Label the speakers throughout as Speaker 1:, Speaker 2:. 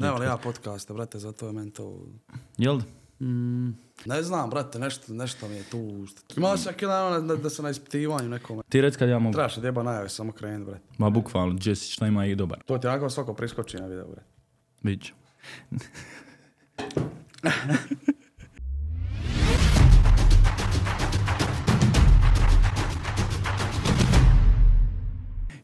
Speaker 1: Ne volim ja podcaste, brate, zato je meni to...
Speaker 2: Jel? da?
Speaker 1: Ne znam, brate, nešto, nešto mi je tu... Imao sam neki dan da, da sam na ispitivanju nekome.
Speaker 2: Ti reci kad ja mogu.
Speaker 1: Trebaš odjeba najave, samo krenut, brate.
Speaker 2: Ma bukvalno, Jesse šta ima i dobar.
Speaker 1: To ti onako svako priskoči na video, brate.
Speaker 2: Vidit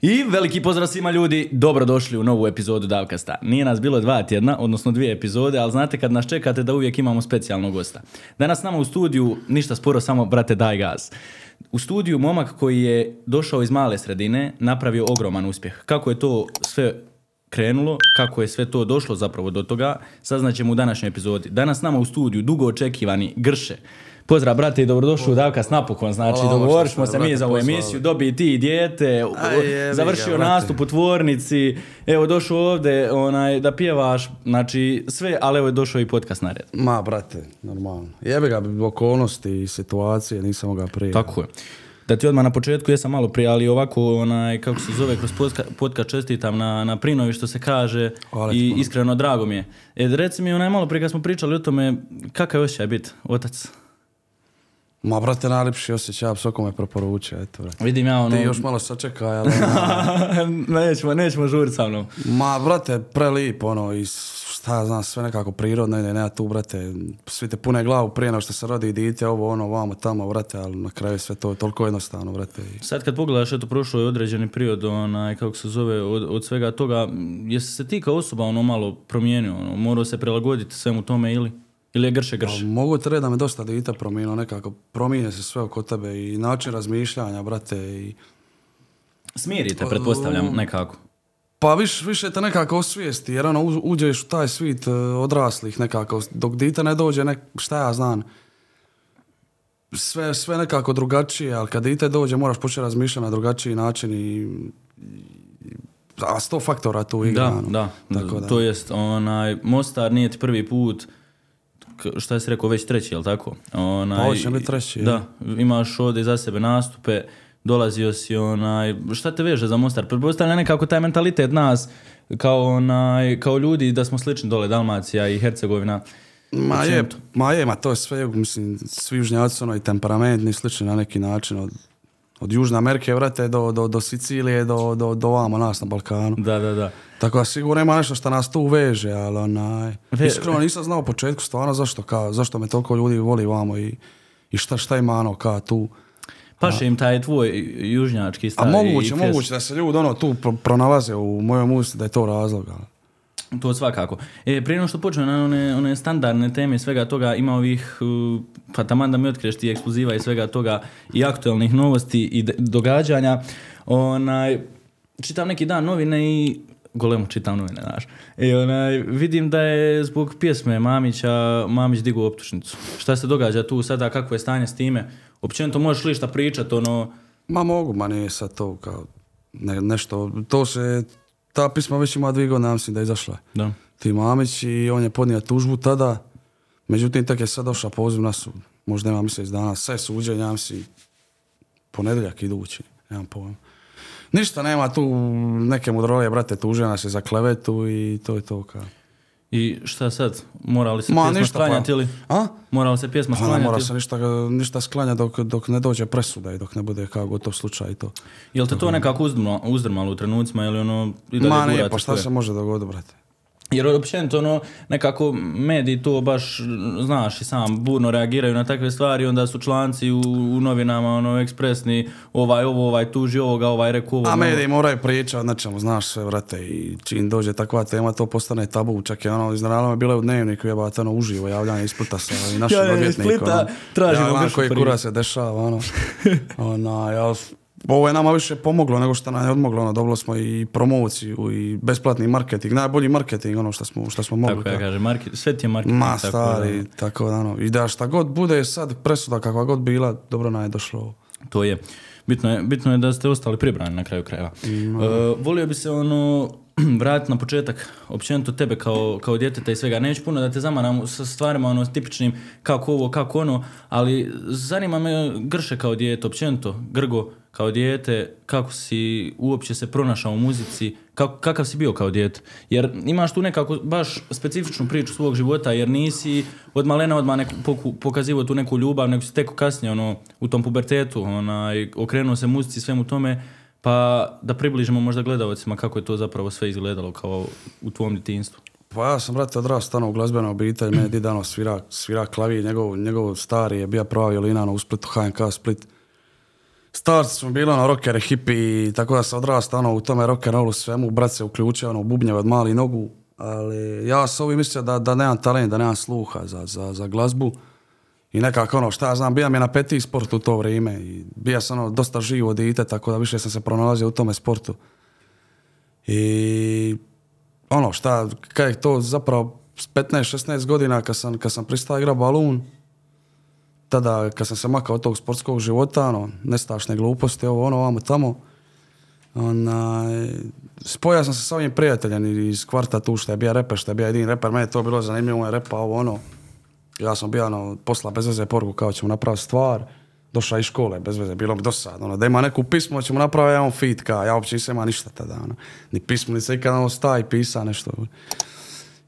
Speaker 2: I veliki pozdrav svima ljudi, dobrodošli u novu epizodu Davkasta. Nije nas bilo dva tjedna, odnosno dvije epizode, ali znate kad nas čekate da uvijek imamo specijalnog gosta. Danas nama u studiju, ništa sporo, samo brate daj gaz. U studiju momak koji je došao iz male sredine, napravio ogroman uspjeh. Kako je to sve krenulo, kako je sve to došlo zapravo do toga, saznaćemo u današnjoj epizodi. Danas nama u studiju dugo očekivani Grše. Pozdrav brate i dobrodošli u Davkas napokon, znači smo
Speaker 1: ste,
Speaker 2: se mi za ovu emisiju, dobi ti dijete, završio nastup u tvornici, evo došao ovdje onaj, da pjevaš, znači sve, ali evo je došao i podcast na red.
Speaker 1: Ma, brate, normalno. Jebe ga okolnosti i situacije, nisam ga prije.
Speaker 2: Tako je. Da ti odmah na početku jesam malo prije, ali ovako, onaj, kako se zove, kroz podcast čestitam na, na prinovi što se kaže
Speaker 1: Hvala
Speaker 2: i iskreno drago mi je. E, reci mi onaj malo prije kad smo pričali o tome, kakav je osjećaj biti otac?
Speaker 1: Ma, brate, najljepši osjećaj, ja bi svakome preporučio, eto, brate.
Speaker 2: Vidim ja ono...
Speaker 1: Ti još malo sačekaj, ali... ono,
Speaker 2: nećemo, nećemo žurit sa mnom.
Speaker 1: Ma, brate, prelip, ono, i šta ja znam, sve nekako prirodno ide, nema tu, brate, svi te pune glavu prije nego što se rodi dite, ovo, ono, vamo, tamo, brate, ali na kraju sve to je toliko jednostavno, brate. I...
Speaker 2: Sad kad pogledaš, eto, prošlo je određeni period, onaj, kako se zove, od, od svega toga, jesi se ti kao osoba ono malo promijenio, ono, morao se prilagoditi svemu tome ili? Ili je grše grše?
Speaker 1: A Mogu ti reći da me dosta dita promijenilo, nekako promijene se sve oko tebe i način razmišljanja, brate, i...
Speaker 2: Smirite, pretpostavljam, nekako.
Speaker 1: Pa viš, više te nekako osvijesti, jer ono, uđeš u taj svit e, odraslih nekako, dok dite ne dođe, nek, šta ja znam, sve, sve nekako drugačije, ali kad dite dođe moraš početi razmišljati na drugačiji način i, i a sto faktora tu igra.
Speaker 2: Da,
Speaker 1: ono.
Speaker 2: da,
Speaker 1: Tako da.
Speaker 2: to jest, onaj, Mostar nije ti prvi put, šta si rekao, već treći, jel tako? Onaj,
Speaker 1: Pa ovo će biti treći,
Speaker 2: Da, imaš ovdje za sebe nastupe, dolazio si, onaj, šta te veže za Mostar? Pretpostavljam nekako taj mentalitet nas, kao, onaj, kao ljudi da smo slični dole, Dalmacija i Hercegovina.
Speaker 1: Ma je, ma je, ma to je sve, mislim, svi južnjaci ono i temperamentni, slični na neki način, od, od Južne Amerike, vrate, do, do, do Sicilije, do, do, do vamo nas na Balkanu.
Speaker 2: Da, da, da.
Speaker 1: Tako da sigurno ima nešto što nas tu veže, ali onaj,
Speaker 2: Ve-
Speaker 1: iskreno nisam znao u početku stvarno zašto, ka, zašto me toliko ljudi voli vamo i, i šta, šta ima ono ka tu.
Speaker 2: Paše im taj tvoj južnjački
Speaker 1: A
Speaker 2: stav. i
Speaker 1: moguće, moguće da se ljudi ono tu pro- pronalaze u mojoj muzici da je to razlog. ali-
Speaker 2: To svakako. E, prije nego što počnem na one, one standardne teme svega toga, ima ovih, uh, pa taman da mi otkriješ ti ekskluziva i svega toga i aktualnih novosti i d- događanja. Onaj, čitam neki dan novine i golemo čitam novine, znaš. I onaj, vidim da je zbog pjesme Mamića, Mamić digu optužnicu. Šta se događa tu sada, kako je stanje s time? Općenito možeš li šta pričat, ono,
Speaker 1: Ma mogu, ma nije sad to kao ne, nešto, to se, ta pisma već ima dvije godine, mislim da je izašla.
Speaker 2: da.
Speaker 1: Ti Mamić i on je podnio tužbu tada, međutim tek je sad došao poziv na sud. Možda nema mjesec dana, sve suđenja, ja mislim, ponedjeljak idući, nemam pojma. Ništa nema tu neke mudrolije, brate, tuže nas je za klevetu i to je to kao.
Speaker 2: I šta sad? Mora li se
Speaker 1: Ma,
Speaker 2: pjesma
Speaker 1: ništa, pa.
Speaker 2: sklanjati ili?
Speaker 1: A?
Speaker 2: Mora li se pjesma
Speaker 1: Pa ne
Speaker 2: sklanjati?
Speaker 1: mora se ništa, ništa sklanja dok, dok ne dođe presuda i dok ne bude kao gotov slučaj i to.
Speaker 2: Jel te to nekako uzdrmalo, uzdrmalo u trenucima ili ono i dalje
Speaker 1: Ma
Speaker 2: gurate
Speaker 1: pa šta se može dogoditi, brate?
Speaker 2: Jer općenito ono, nekako mediji to baš, znaš i sam, burno reagiraju na takve stvari, onda su članci u, u novinama, ono, ekspresni, ovaj, ovo, ovaj, tuži ovoga, ovaj, reku ovo.
Speaker 1: A
Speaker 2: ono.
Speaker 1: mediji moraju pričati nečemu, znaš sve, vrate, i čim dođe takva tema, to postane tabu, čak je ono, iznenadilo me bilo je u dnevniku, jebate, ono, uživo javljanje iz Splita sa našim
Speaker 2: iz
Speaker 1: odvjetnikom.
Speaker 2: Splita,
Speaker 1: ono.
Speaker 2: tražimo
Speaker 1: ja, koji kura se dešava, ono, ona, ja, ovo je nama više pomoglo nego što nam je odmoglo, ono, dobili smo i promociju i besplatni marketing, najbolji marketing, ono što smo, što smo mogli.
Speaker 2: Tako ja kažem, market, sve ti je marketing.
Speaker 1: Ma stari, tako da ono, i da šta god bude sad presuda kakva god bila, dobro nam je došlo.
Speaker 2: To je. Bitno je, bitno je da ste ostali pribrani na kraju krajeva. E, volio bi se ono vratiti na početak općenito tebe kao, kao djeteta i svega. Neću puno da te zamaram sa stvarima ono tipičnim kako ovo, kako ono, ali zanima me Grše kao dijete, općenito, Grgo, kao dijete, kako si uopće se pronašao u muzici, kako, kakav si bio kao dijete? Jer imaš tu nekako baš specifičnu priču svog života, jer nisi od malena odmah neku, poku, pokazivao tu neku ljubav, nego si tek kasnije ono, u tom pubertetu onaj, okrenuo se muzici svemu tome, pa da približimo možda gledalcima kako je to zapravo sve izgledalo kao u tvom djetinstvu.
Speaker 1: Pa ja sam, brate, odrastao u glazbenoj obitelji, meni je dano svira, svira klavir, njegov, njegov stari je bio prva violina ono, u Splitu, HNK Split. Starci smo bili ono rockere, hipi, tako da sam odrastao ono, u tome rock'n'rollu svemu, brat se uključio ono, u bubnjeve od mali nogu, ali ja sam uvijek mislio da, da nemam talent, da nemam sluha za, za, za glazbu. I nekako ono, šta ja znam, bija mi na peti sport u to vrijeme i bija sam ono, dosta živo dite, tako da više sam se pronalazio u tome sportu. I ono šta, kaj je to zapravo s 15-16 godina kad sam, kad sam pristao igrati balun, tada kad sam se makao od tog sportskog života, ono, nestašne gluposti, ovo ono, ovamo tamo, onaj, spojao sam se sa ovim prijateljem iz kvarta tu što je bio reper, što je bio jedini reper, meni je to bilo zanimljivo, on je repa ovo ono, ja sam bio ono, posla bez veze poruku kao ćemo napraviti stvar, došao iz škole, bez veze, bilo bi dosadno, ono, da ima neku pismo, ćemo napraviti jedan fit, ka, ja uopće nisam imao ništa tada, ono, ni pismo, ni se ikad ono sta i pisa nešto.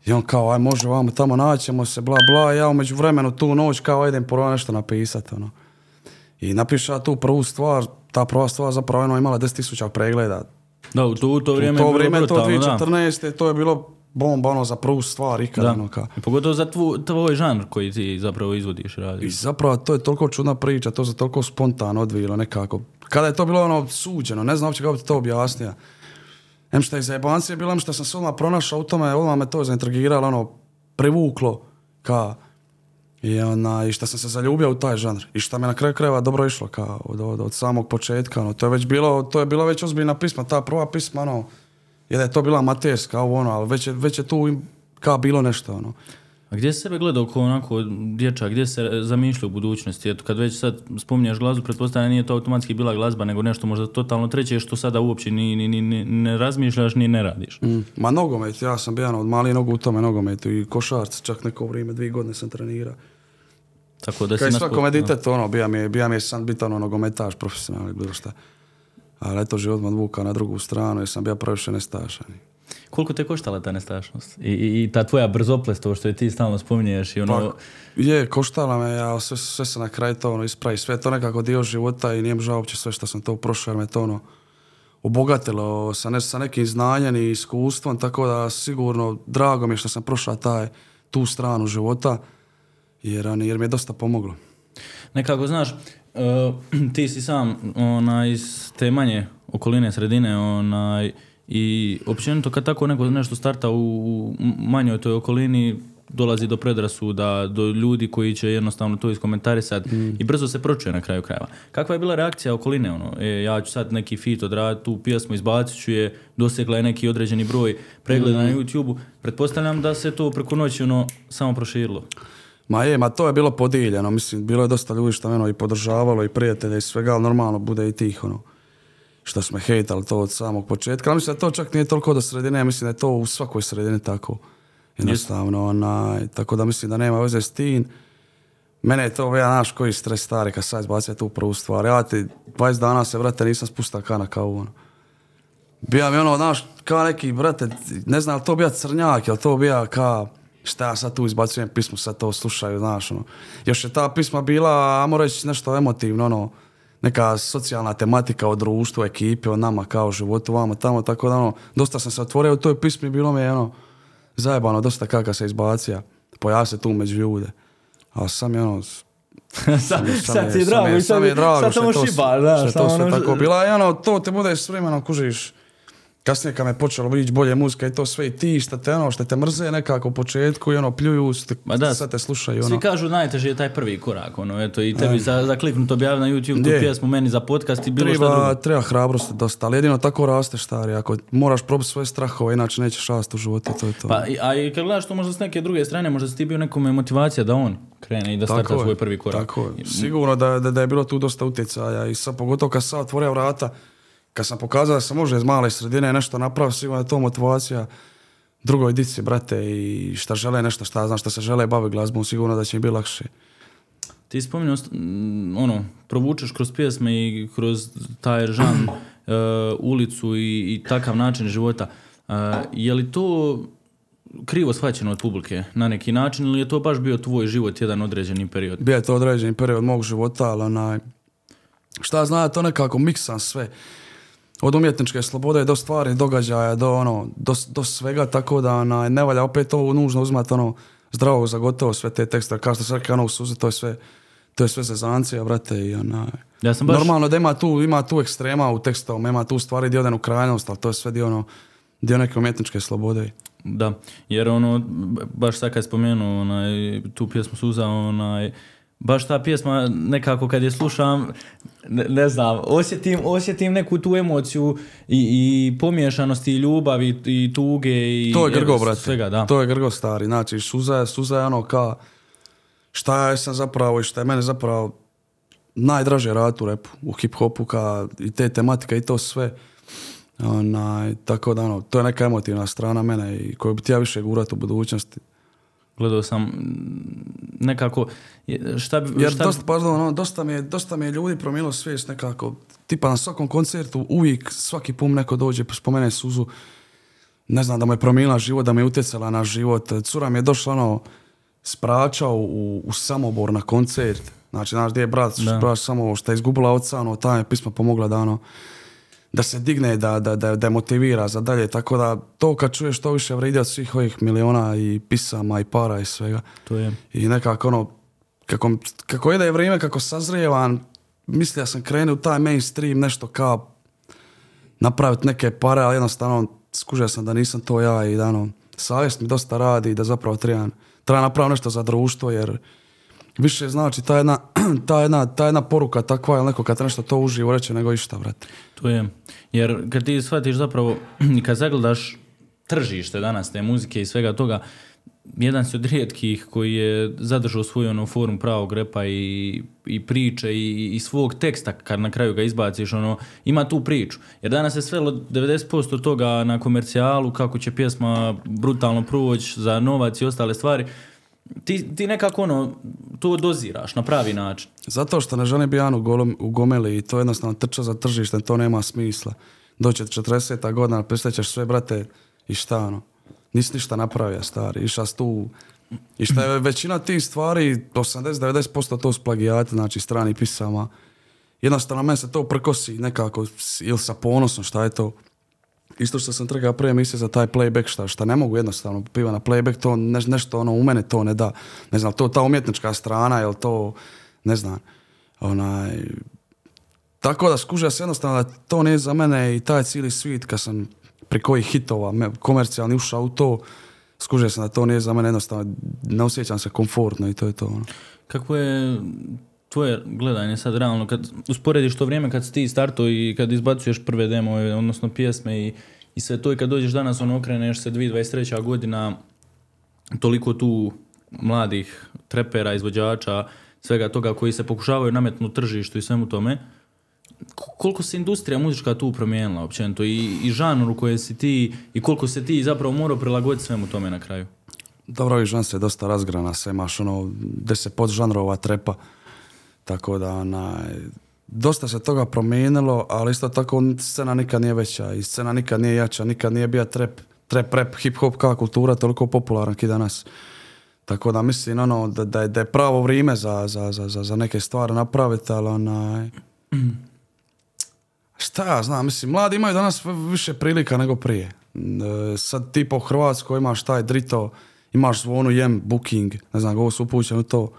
Speaker 1: I on kao, aj može vamo tamo naćemo se, bla bla, ja umeđu vremenu tu noć kao idem prvo nešto napisati, ono. I napiša ja tu prvu stvar, ta prva stvar zapravo ono imala 10.000 pregleda.
Speaker 2: Da, u to, u to vrijeme
Speaker 1: to
Speaker 2: je bilo
Speaker 1: vrijeme, to
Speaker 2: brutalno, da.
Speaker 1: 2014. to je bilo bomba ono za prvu stvar ikad,
Speaker 2: Da.
Speaker 1: ono kao.
Speaker 2: I pogotovo za tvu, tvoj žanr koji ti zapravo izvodiš,
Speaker 1: I
Speaker 2: radiš.
Speaker 1: zapravo to je toliko čudna priča, to se toliko spontano odvilo nekako. Kada je to bilo ono suđeno, ne znam uopće kako bi to objasnio. Em što je zajebancija bilo, em što sam se odmah pronašao u tome, odmah me to zaintrigiralo, ono, privuklo, ka, i, ona, i što sam se zaljubio u taj žanr. I što me na kraju krajeva dobro išlo, kao, od, od, od samog početka, ono, to je već bilo, to je bila već ozbiljna pisma, ta prva pisma, ono, je da je to bila amaterska, ovo ono, ali već je, već je tu kao bilo nešto, ono.
Speaker 2: A gdje si sebe gledao kao onako dječak, gdje se zamišlja u budućnosti? Eto, kad već sad spominješ glazbu, pretpostavljam nije to automatski bila glazba, nego nešto možda totalno treće što sada uopće ni, ni, ni, ni- ne razmišljaš ni ne radiš.
Speaker 1: Mm. Ma nogomet, ja sam bio od mali nogu u tome nogometu i košarc, čak neko vrijeme, dvije godine sam trenirao.
Speaker 2: Tako da si
Speaker 1: Kaj svakome
Speaker 2: sport- da.
Speaker 1: ditetu, ono, bija mi, je- bija mi je san biti ono nogometaš, profesionalni, bilo šta. Ali eto, život me odvukao na drugu stranu jer sam bio previše nestašan.
Speaker 2: Koliko te koštala ta nestašnost? I, i, i ta tvoja brzoplest, ovo što je ti stalno spominješ i ono...
Speaker 1: Pa, je, koštala me, ja sve, sve se na kraju to ono, ispravi, sve je to nekako dio života i nije mi žao uopće sve što sam to prošao jer me to ono, obogatilo sa, ne, sa nekim znanjem i iskustvom, tako da sigurno drago mi je što sam prošao taj, tu stranu života jer, jer mi je dosta pomoglo.
Speaker 2: Nekako, znaš, e, ti si sam onaj, iz te manje okoline, sredine, onaj, i općenito kad tako neko nešto starta u manjoj toj okolini, dolazi do predrasuda, do ljudi koji će jednostavno to iskomentarisati i brzo se pročuje na kraju krajeva. Kakva je bila reakcija okoline? Ono, e, ja ću sad neki fit odraditi, tu pjesmu izbacit ću je, dosegla je neki određeni broj pregleda na YouTube-u. Pretpostavljam da se to preko noći ono, samo proširilo.
Speaker 1: Ma je, ma to je bilo podijeljeno, mislim, bilo je dosta ljudi što me ono i podržavalo i prijatelja i svega, ali normalno bude i tih, ono, što smo hejtali to od samog početka. Ali mislim da to čak nije toliko do sredine, mislim da je to u svakoj sredini tako. Jednostavno, onaj, tako da mislim da nema veze s tim. Mene je to, ja znaš koji stres stari kad sad izbacio tu prvu stvar. Ja ti 20 dana se, vrate, nisam spustao kana kao ono. Bija mi ono, znaš, kao neki, brate, ne znam, to bija crnjak, je li to bija kao, šta ja sad tu izbacujem pismo, sad to slušaju, znaš, ono. Još je ta pisma bila, ajmo reći, nešto emotivno, ono, neka socijalna tematika o društvu, ekipi, o nama kao životu, vamo tamo, tako da, ono, dosta sam se otvorio u toj pismi, bilo mi je, ono, zajebano, dosta kaka se izbacija, pojavio se tu među ljude. A sam je, ono,
Speaker 2: sad,
Speaker 1: sam
Speaker 2: sad ti je
Speaker 1: sam
Speaker 2: drago
Speaker 1: sam
Speaker 2: sad,
Speaker 1: drago
Speaker 2: sad samo
Speaker 1: sve-
Speaker 2: da,
Speaker 1: što je
Speaker 2: samo
Speaker 1: to sve
Speaker 2: ono-
Speaker 1: tako bilo. I ono, to te bude s vremenom kužiš. Kasnije kad me počelo ići bolje muzika i to sve i ti što te ono što te mrze nekako u početku i ono pljuju, ste,
Speaker 2: Ma da,
Speaker 1: sad te slušaju
Speaker 2: Svi
Speaker 1: ono.
Speaker 2: kažu najteži je taj prvi korak, ono, eto, i tebi za, za kliknut objavi na YouTube tu
Speaker 1: Je.
Speaker 2: pjesmu, meni za podcast i bilo šta
Speaker 1: Treba,
Speaker 2: drugo.
Speaker 1: treba hrabrosti dosta, ali jedino tako rasteš stari, ako moraš probati svoje strahove, inače nećeš rasti u životu, to je to.
Speaker 2: Pa, a i kad gledaš to možda s neke druge strane, možda si ti bio nekome motivacija da on krene i da starta
Speaker 1: je,
Speaker 2: svoj prvi korak.
Speaker 1: Tako je. Sigurno da, da, da je bilo tu dosta utjecaja i sad pogotovo kad sam otvorio vrata, kad sam pokazao da se može iz male sredine nešto napraviti, sigurno je to motivacija drugoj dici, brate, i šta žele nešto, šta znam, šta se žele baviti glazbom, sigurno da će im biti lakše.
Speaker 2: ti spominjao, st- mm, ono, provučeš kroz pjesme i kroz taj žan, e, ulicu i, i takav način života. E, je li to krivo shvaćeno od publike na neki način ili je to baš bio tvoj život jedan određeni period?
Speaker 1: Bio je to određeni period mog života, ali onaj, šta zna, to nekako miksam sve. Od umjetničke slobode do stvari, događaja, do ono, do, do svega, tako da onaj, ne valja opet to nužno uzmati ono zdravog za gotovo sve te tekste, kao što se rekao, ono u suze, to je sve, to je sve zezancija, brate, i onaj,
Speaker 2: Ja sam baš...
Speaker 1: Normalno da ima tu, ima tu ekstrema u tekstovima, ima tu stvari ode u krajnost, ali to je sve dio, ono, dio neke umjetničke slobode.
Speaker 2: Da, jer ono, baš sad kad spomenuo onaj, tu pjesmu Suza, onaj, baš ta pjesma nekako kad je slušam, ne, ne znam, osjetim, osjetim neku tu emociju i, i pomiješanosti i ljubavi i tuge i
Speaker 1: To je Grgo, brate.
Speaker 2: svega, da.
Speaker 1: To je Grgo stari. Znači, suza je, suza je ono ka šta ja sam zapravo i šta je mene zapravo najdraže raditi u repu, u hip-hopu, ka, i te tematike i to sve. Onaj, tako da ono, to je neka emotivna strana mene i koju bi ti ja više gurati u budućnosti.
Speaker 2: Gledao sam mm, nekako, šta bi...
Speaker 1: Jer
Speaker 2: šta
Speaker 1: dosta, pardon, ono, dosta, mi je, dosta mi je ljudi promijenilo svijest nekako. Tipa na svakom koncertu uvijek svaki pum neko dođe spomene suzu. Ne znam da mu je promijenila život, da mu je utjecala na život. Cura mi je došla ono s Prača u, u Samobor na koncert. Znači, znaš, gdje je brat,
Speaker 2: Da.
Speaker 1: brat Samobor, što je izgubila oca, ono, ta je pisma pomogla da ono, da se digne, da, da, da, da motivira za dalje. Tako da to kad čuješ to više vridi od svih ovih miliona i pisama i para i svega.
Speaker 2: To je,
Speaker 1: I nekako ono, kako, kako ide vrijeme, kako sazrijevam, mislio sam krenuo u taj mainstream, nešto kao napraviti neke pare, ali jednostavno skužio sam da nisam to ja i da ono, savjest mi dosta radi i da zapravo trebam, treba napraviti nešto za društvo jer više znači ta jedna, ta jedna, ta jedna poruka takva ili neko kad nešto to uživo reće nego išta, brate.
Speaker 2: To je, jer kad ti shvatiš zapravo, kad zagledaš tržište danas te muzike i svega toga, jedan si od rijetkih koji je zadržao svoju ono formu pravog repa i, i priče i, i svog teksta kad na kraju ga izbaciš, ono, ima tu priču. Jer danas je svelo 90% toga na komercijalu, kako će pjesma brutalno proći za novac i ostale stvari. Ti, ti nekako ono, to doziraš na pravi način.
Speaker 1: Zato što ne želim bijan u, golom, u gomeli i to jednostavno trča za tržištem, to nema smisla. Doće 40. godina, ćeš sve, brate, i šta ono? Nisi ništa napravio, stari. Iša tu... I šta je većina tih stvari, 80-90% to su plagijati, znači strani pisama. Jednostavno, meni se to prkosi nekako, ili sa ponosom, šta je to? Isto što sam trgao prije misle za taj playback, šta, šta ne mogu jednostavno piva na playback, to ne, nešto ono u mene to ne da. Ne znam, to ta umjetnička strana, jel to, ne znam, onaj, tako da skužio se jednostavno da to nije za mene i taj cijeli svijet kad sam pri kojih hitova me, komercijalni ušao u to, skužio sam da to nije za mene jednostavno, ne osjećam se komfortno i to je to. Ono.
Speaker 2: Kako je tvoje gledanje sad realno, kad usporediš to vrijeme kad si ti starto i kad izbacuješ prve demove, odnosno pjesme i, i sve to i kad dođeš danas, ono okreneš se 2023. godina, toliko tu mladih trepera, izvođača, svega toga koji se pokušavaju nametnuti tržištu i svemu tome, koliko se industrija muzička tu promijenila općenito i, i žanru koje si ti i koliko se ti zapravo morao prilagoditi svemu tome na kraju.
Speaker 1: Dobro, ovih žan se dosta razgrana, se imaš ono deset podžanrova trepa, tako da onaj, dosta se toga promijenilo, ali isto tako scena nikad nije veća i scena nikad nije jača, nikad nije bio trap, trap, rap, hip hop kao kultura toliko popularan ki danas. Tako da mislim ono, da, da, je, da je pravo vrijeme za, za, za, za, neke stvari napraviti, ali onaj... Šta ja znam, mislim, mladi imaju danas više prilika nego prije. E, sad tipa u Hrvatskoj imaš taj drito, imaš zvonu jem, booking, ne znam, ovo su upućeni u to.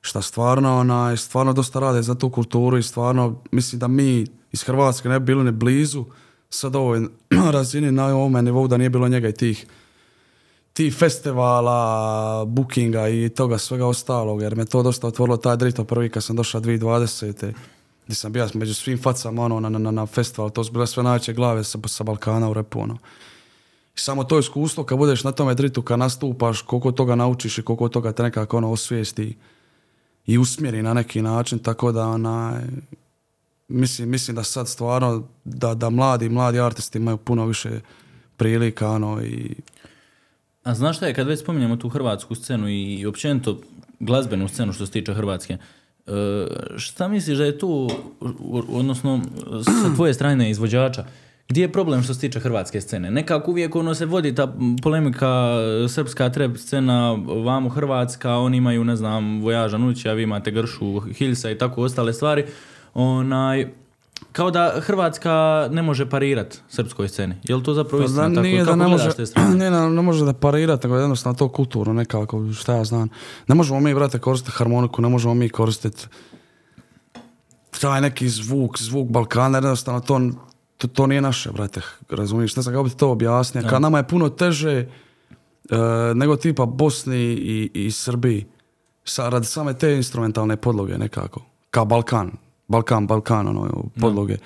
Speaker 1: Šta stvarno, onaj, stvarno dosta rade za tu kulturu i stvarno mislim da mi iz Hrvatske ne bi bili ni blizu sad ovoj razini na ovome nivou da nije bilo njega i tih ti festivala, bookinga i toga svega ostalog, jer me to dosta otvorilo taj drito prvi kad sam došao 2020. Gdje sam bio među svim facama ono, na, na, na festival, to su bile sve najveće glave sa, sa Balkana u repu. Ono. I samo to iskustvo kad budeš na tome dritu, kad nastupaš, koliko toga naučiš i koliko toga te nekako ono osvijesti i usmjeri na neki način, tako da onaj, mislim, mislim da sad stvarno da, da mladi, mladi artisti imaju puno više prilika ono, i
Speaker 2: A znaš šta je, kad već spominjemo tu hrvatsku scenu i općenito glazbenu scenu što se tiče Hrvatske, E, šta misliš da je tu, odnosno sa tvoje strane izvođača, gdje je problem što se tiče hrvatske scene? Nekako uvijek ono se vodi ta polemika e, srpska trap scena, vamo hrvatska, oni imaju, ne znam, Vojaža Nuća, vi imate Gršu, Hilsa i tako ostale stvari. Onaj, kao da Hrvatska ne može parirat srpskoj sceni. Je li to zapravo
Speaker 1: Pa
Speaker 2: istina?
Speaker 1: da
Speaker 2: tako?
Speaker 1: nije da ne može, ne, ne, ne može da parira, tako je jednostavno to kulturno nekako, šta ja znam. Ne možemo mi, brate, koristiti harmoniku, ne možemo mi koristiti taj neki zvuk, zvuk Balkana, jednostavno to, to, to nije naše, brate, razumiješ, ne znam kako bi to objasnio. Kad nama je puno teže e, nego tipa Bosni i, i Srbiji, sa, radi same te instrumentalne podloge nekako, kao Balkan, Balkan, Balkan, ono, podloge.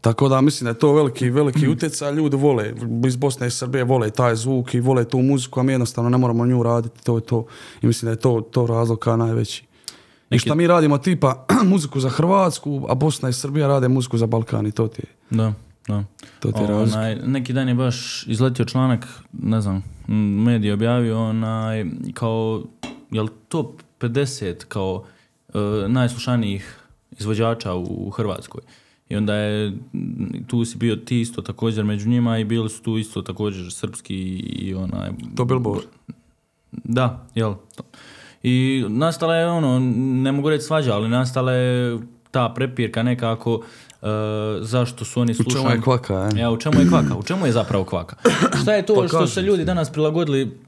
Speaker 1: Tako da mislim da je to veliki, veliki utjecaj, ljudi vole, iz Bosne i Srbije vole taj zvuk i vole tu muziku, a mi jednostavno ne moramo nju raditi, to je to. I mislim da je to, to razlog kao najveći. I šta mi radimo tipa muziku za Hrvatsku, a Bosna i Srbija rade muziku za Balkan i to ti je.
Speaker 2: Da, da.
Speaker 1: To ti je
Speaker 2: onaj, neki dan je baš izletio članak, ne znam, medij objavio, onaj, kao, jel top 50 kao e, najslušanijih izvođača u, u Hrvatskoj. I onda je, tu si bio ti isto također među njima i bili su tu isto također srpski i onaj...
Speaker 1: To Billboard.
Speaker 2: Da, jel? to. I nastala je ono, ne mogu reći svađa, ali nastala je ta prepirka nekako e, zašto su oni
Speaker 1: U čemu
Speaker 2: slušali...
Speaker 1: je kvaka, e?
Speaker 2: Ja, u čemu je kvaka? U čemu je zapravo kvaka? Šta je to
Speaker 1: Pa
Speaker 2: što se ljudi danas prilagodili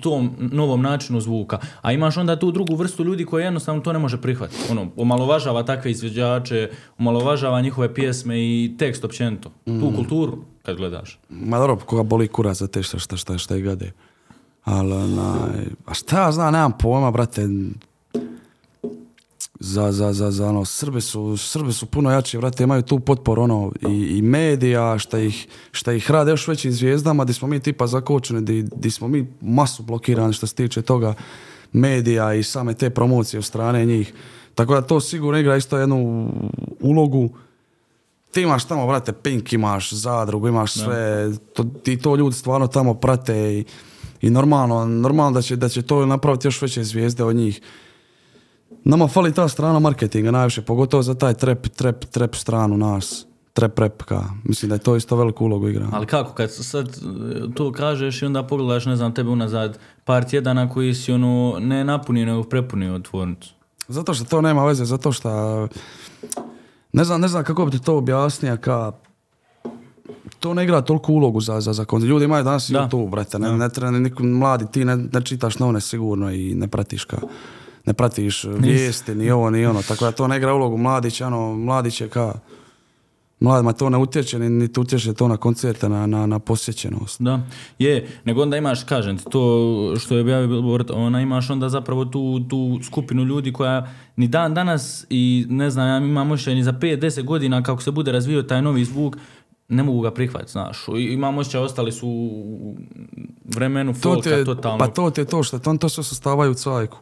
Speaker 2: tom novom načinu zvuka? A imaš onda tu drugu vrstu ljudi koji jednostavno to ne može prihvatiti. Ono, omalovažava takve izvođače, omalovažava njihove pjesme i tekst općenito.
Speaker 1: Mm.
Speaker 2: Tu kulturu, kad gledaš.
Speaker 1: Ma dobro, koga boli kurac za te šta, šta, šta, šta ih gade. Ali, a šta ja znam, nemam pojma, brate. Za, za, za, za ono, Srbi su, Srbi su puno jači, brate, imaju tu potporu, ono, i, i medija, šta ih, šta ih rade još većim zvijezdama, di smo mi tipa zakočeni, di, di smo mi masu blokirani što se tiče toga medija i same te promocije od strane njih. Tako da to sigurno igra isto jednu ulogu ti imaš tamo, brate, Pink imaš, Zadrugu, imaš sve, to, ti to ljudi stvarno tamo prate i, i normalno, normalno da će, da će to napraviti još veće zvijezde od njih. Nama fali ta strana marketinga najviše, pogotovo za taj trap, trap, trap stranu nas, trap rap, ka. Mislim da je to isto veliku ulogu igra.
Speaker 2: Ali kako, kad sad e, to kažeš i onda pogledaš, ne znam, tebe unazad par tjedana koji si ono ne napunio, nego prepunio tvornicu.
Speaker 1: Zato što to nema veze, zato što ne znam, ne znam kako bi ti to objasnio ka to ne igra toliko ulogu za, za, za. Ljudi imaju danas
Speaker 2: Da.
Speaker 1: YouTube, brate, ne, ne treba ni niko mladi, ti ne, ne čitaš novine sigurno i ne pratiš ka, ne pratiš vijesti, ni ovo, ni ono, tako da to ne igra ulogu. Mladić, ono, mladić je ka, mladima to ne utječe, ni, niti utječe to na koncerte, na, na, na posjećenost.
Speaker 2: Da, je, nego onda imaš, kažem ti, to što je objavio Billboard, ona imaš onda zapravo tu, tu skupinu ljudi koja ni dan danas i ne znam, ja imam osjećaj ni za 5-10 godina kako se bude razvio taj novi zvuk, ne mogu ga prihvatiti, znaš. Imam osjećaj, ostali su u vremenu
Speaker 1: To
Speaker 2: folka
Speaker 1: ti je,
Speaker 2: totalno.
Speaker 1: pa to ti je to što to, to sve sastavaju u cajku.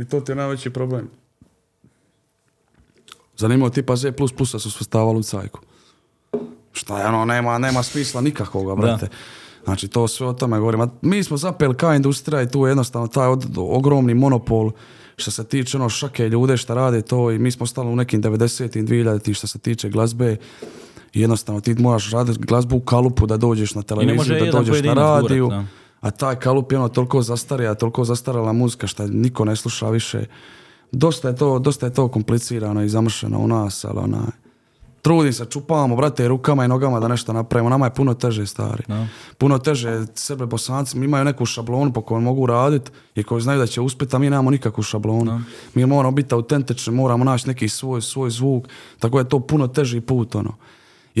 Speaker 1: I to ti je najveći problem. Zanimljivo tipa Z++ su sastavali u cajku. Šta je ono, nema, nema smisla nikakvoga, brate. Znači to sve o tome govorim. A mi smo zapeli ka industrija i tu je jednostavno taj od- ogromni monopol što se tiče ono šake ljude što rade to i mi smo stali u nekim 90-im, 2000 što se tiče glazbe i jednostavno ti moraš raditi glazbu u kalupu da dođeš na televiziju, da dođeš na radiju.
Speaker 2: da.
Speaker 1: A taj kalup je ono toliko zastarija, toliko zastarala muzika što niko ne sluša više. Dosta je to, dosta je to komplicirano i zamršeno u nas, ali onaj, trudim se, čupavamo, brate, rukama i nogama da nešto napravimo. Nama je puno teže, stari.
Speaker 2: Da.
Speaker 1: Puno teže, sebe bosanci imaju neku šablonu po kojoj mogu raditi i koji znaju da će uspjeti, a mi nemamo nikakvu šablonu. Mi moramo biti autentični, moramo naći neki svoj, svoj zvuk, tako je to puno teži put, ono.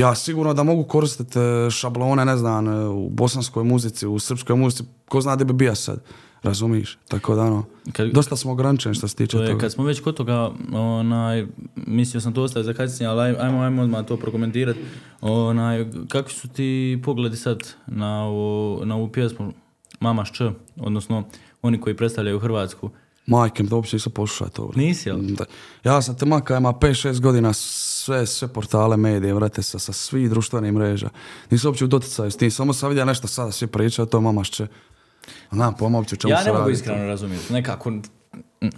Speaker 1: Ja sigurno da mogu koristiti e, šablone, ne znam, e, u bosanskoj muzici, u srpskoj muzici, ko zna gdje bi bija sad, razumiješ? Tako da, ono,
Speaker 2: Kad-
Speaker 1: dosta smo ograničeni što se tiče
Speaker 2: To je,
Speaker 1: toga.
Speaker 2: kad smo već kod toga, onaj, mislio sam to ostaviti za kasnije, ali aj- ajmo, ajmo odmah to prokomentirati. Onaj, kakvi su ti pogledi sad na, ovo, na ovu pjesmu Mama Šč, odnosno oni koji predstavljaju Hrvatsku?
Speaker 1: Majke, da uopće nisam poslušao to.
Speaker 2: Nisi, jel?
Speaker 1: Da. Ja sam te maka, ima 5-6 godina sve, sve portale, medije, vrate, sa, sa svih društvenih mreža. Nisam uopće u doticaju s tim, samo sam vidio nešto sada svi pričaju, to mama šće. Znam, pojma uopće čemu
Speaker 2: Ja ne mogu iskreno razumjeti. Nekako,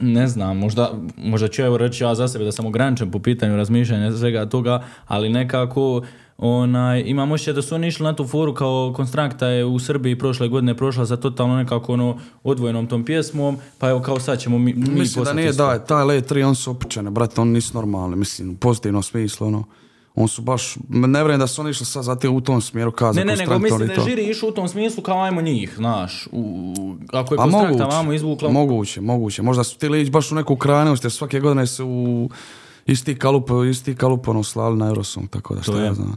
Speaker 2: Ne znam, možda, možda ću evo reći ja za sebe da sam ograničen po pitanju razmišljanja svega toga, ali nekako onaj, imam osjećaj da su oni išli na tu foru kao Konstrakta je u Srbiji prošle godine prošla sa totalno nekako ono odvojenom tom pjesmom, pa evo kao sad ćemo mi, mi
Speaker 1: Mislim da nije da, taj Led 3, on su opičene, brate, oni nisu normalni, mislim, u pozitivnom smislu, ono. On su baš, ne vjerujem da su oni išli sad zato u tom smjeru kaza
Speaker 2: Ne, ne, nego mislim da je žiri išao u tom smislu kao ajmo njih, znaš. U, ako je
Speaker 1: A
Speaker 2: Konstrakta
Speaker 1: moguće,
Speaker 2: vamo izvukla...
Speaker 1: moguće, moguće. Možda su htjeli ići baš u neku krajnost, jer svake godine su u isti kalup, isti kalup ono slali na Eurosong, tako da
Speaker 2: je.
Speaker 1: ja znam.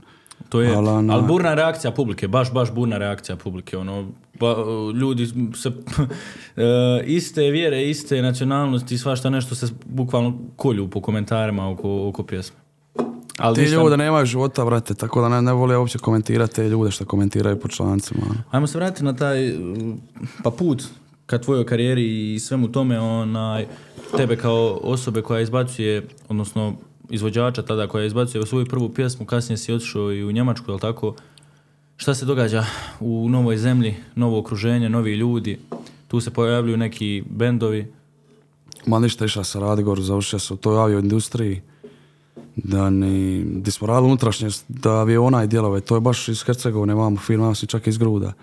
Speaker 2: To je,
Speaker 1: Ali, ono-
Speaker 2: ali burna reakcija publike, baš, baš burna reakcija publike, ono, pa, ljudi se, e, iste vjere, iste nacionalnosti, svašta nešto se bukvalno kolju po komentarima oko, oko pjesme. Ali
Speaker 1: Ti
Speaker 2: ništa-
Speaker 1: ljude nemaju života, brate, tako da ne, ne vole uopće komentirati te ljude što komentiraju po člancima. ono.
Speaker 2: Ajmo se vratiti na taj pa put ka tvojoj karijeri i svemu tome, onaj, tebe kao osobe koja izbacuje, odnosno izvođača tada koja izbacuje svoju prvu pjesmu, kasnije si otišao i u Njemačku, jel tako? Šta se događa u novoj zemlji, novo okruženje, novi ljudi, tu se pojavljuju neki bendovi,
Speaker 1: Ma ništa išao sa Radgoru, završio sam u toj avio industriji. Da ni, gdje smo radili unutrašnje da aviona i dijelove, to je baš iz Hercegovine, vamo firma si čak iz Gruda.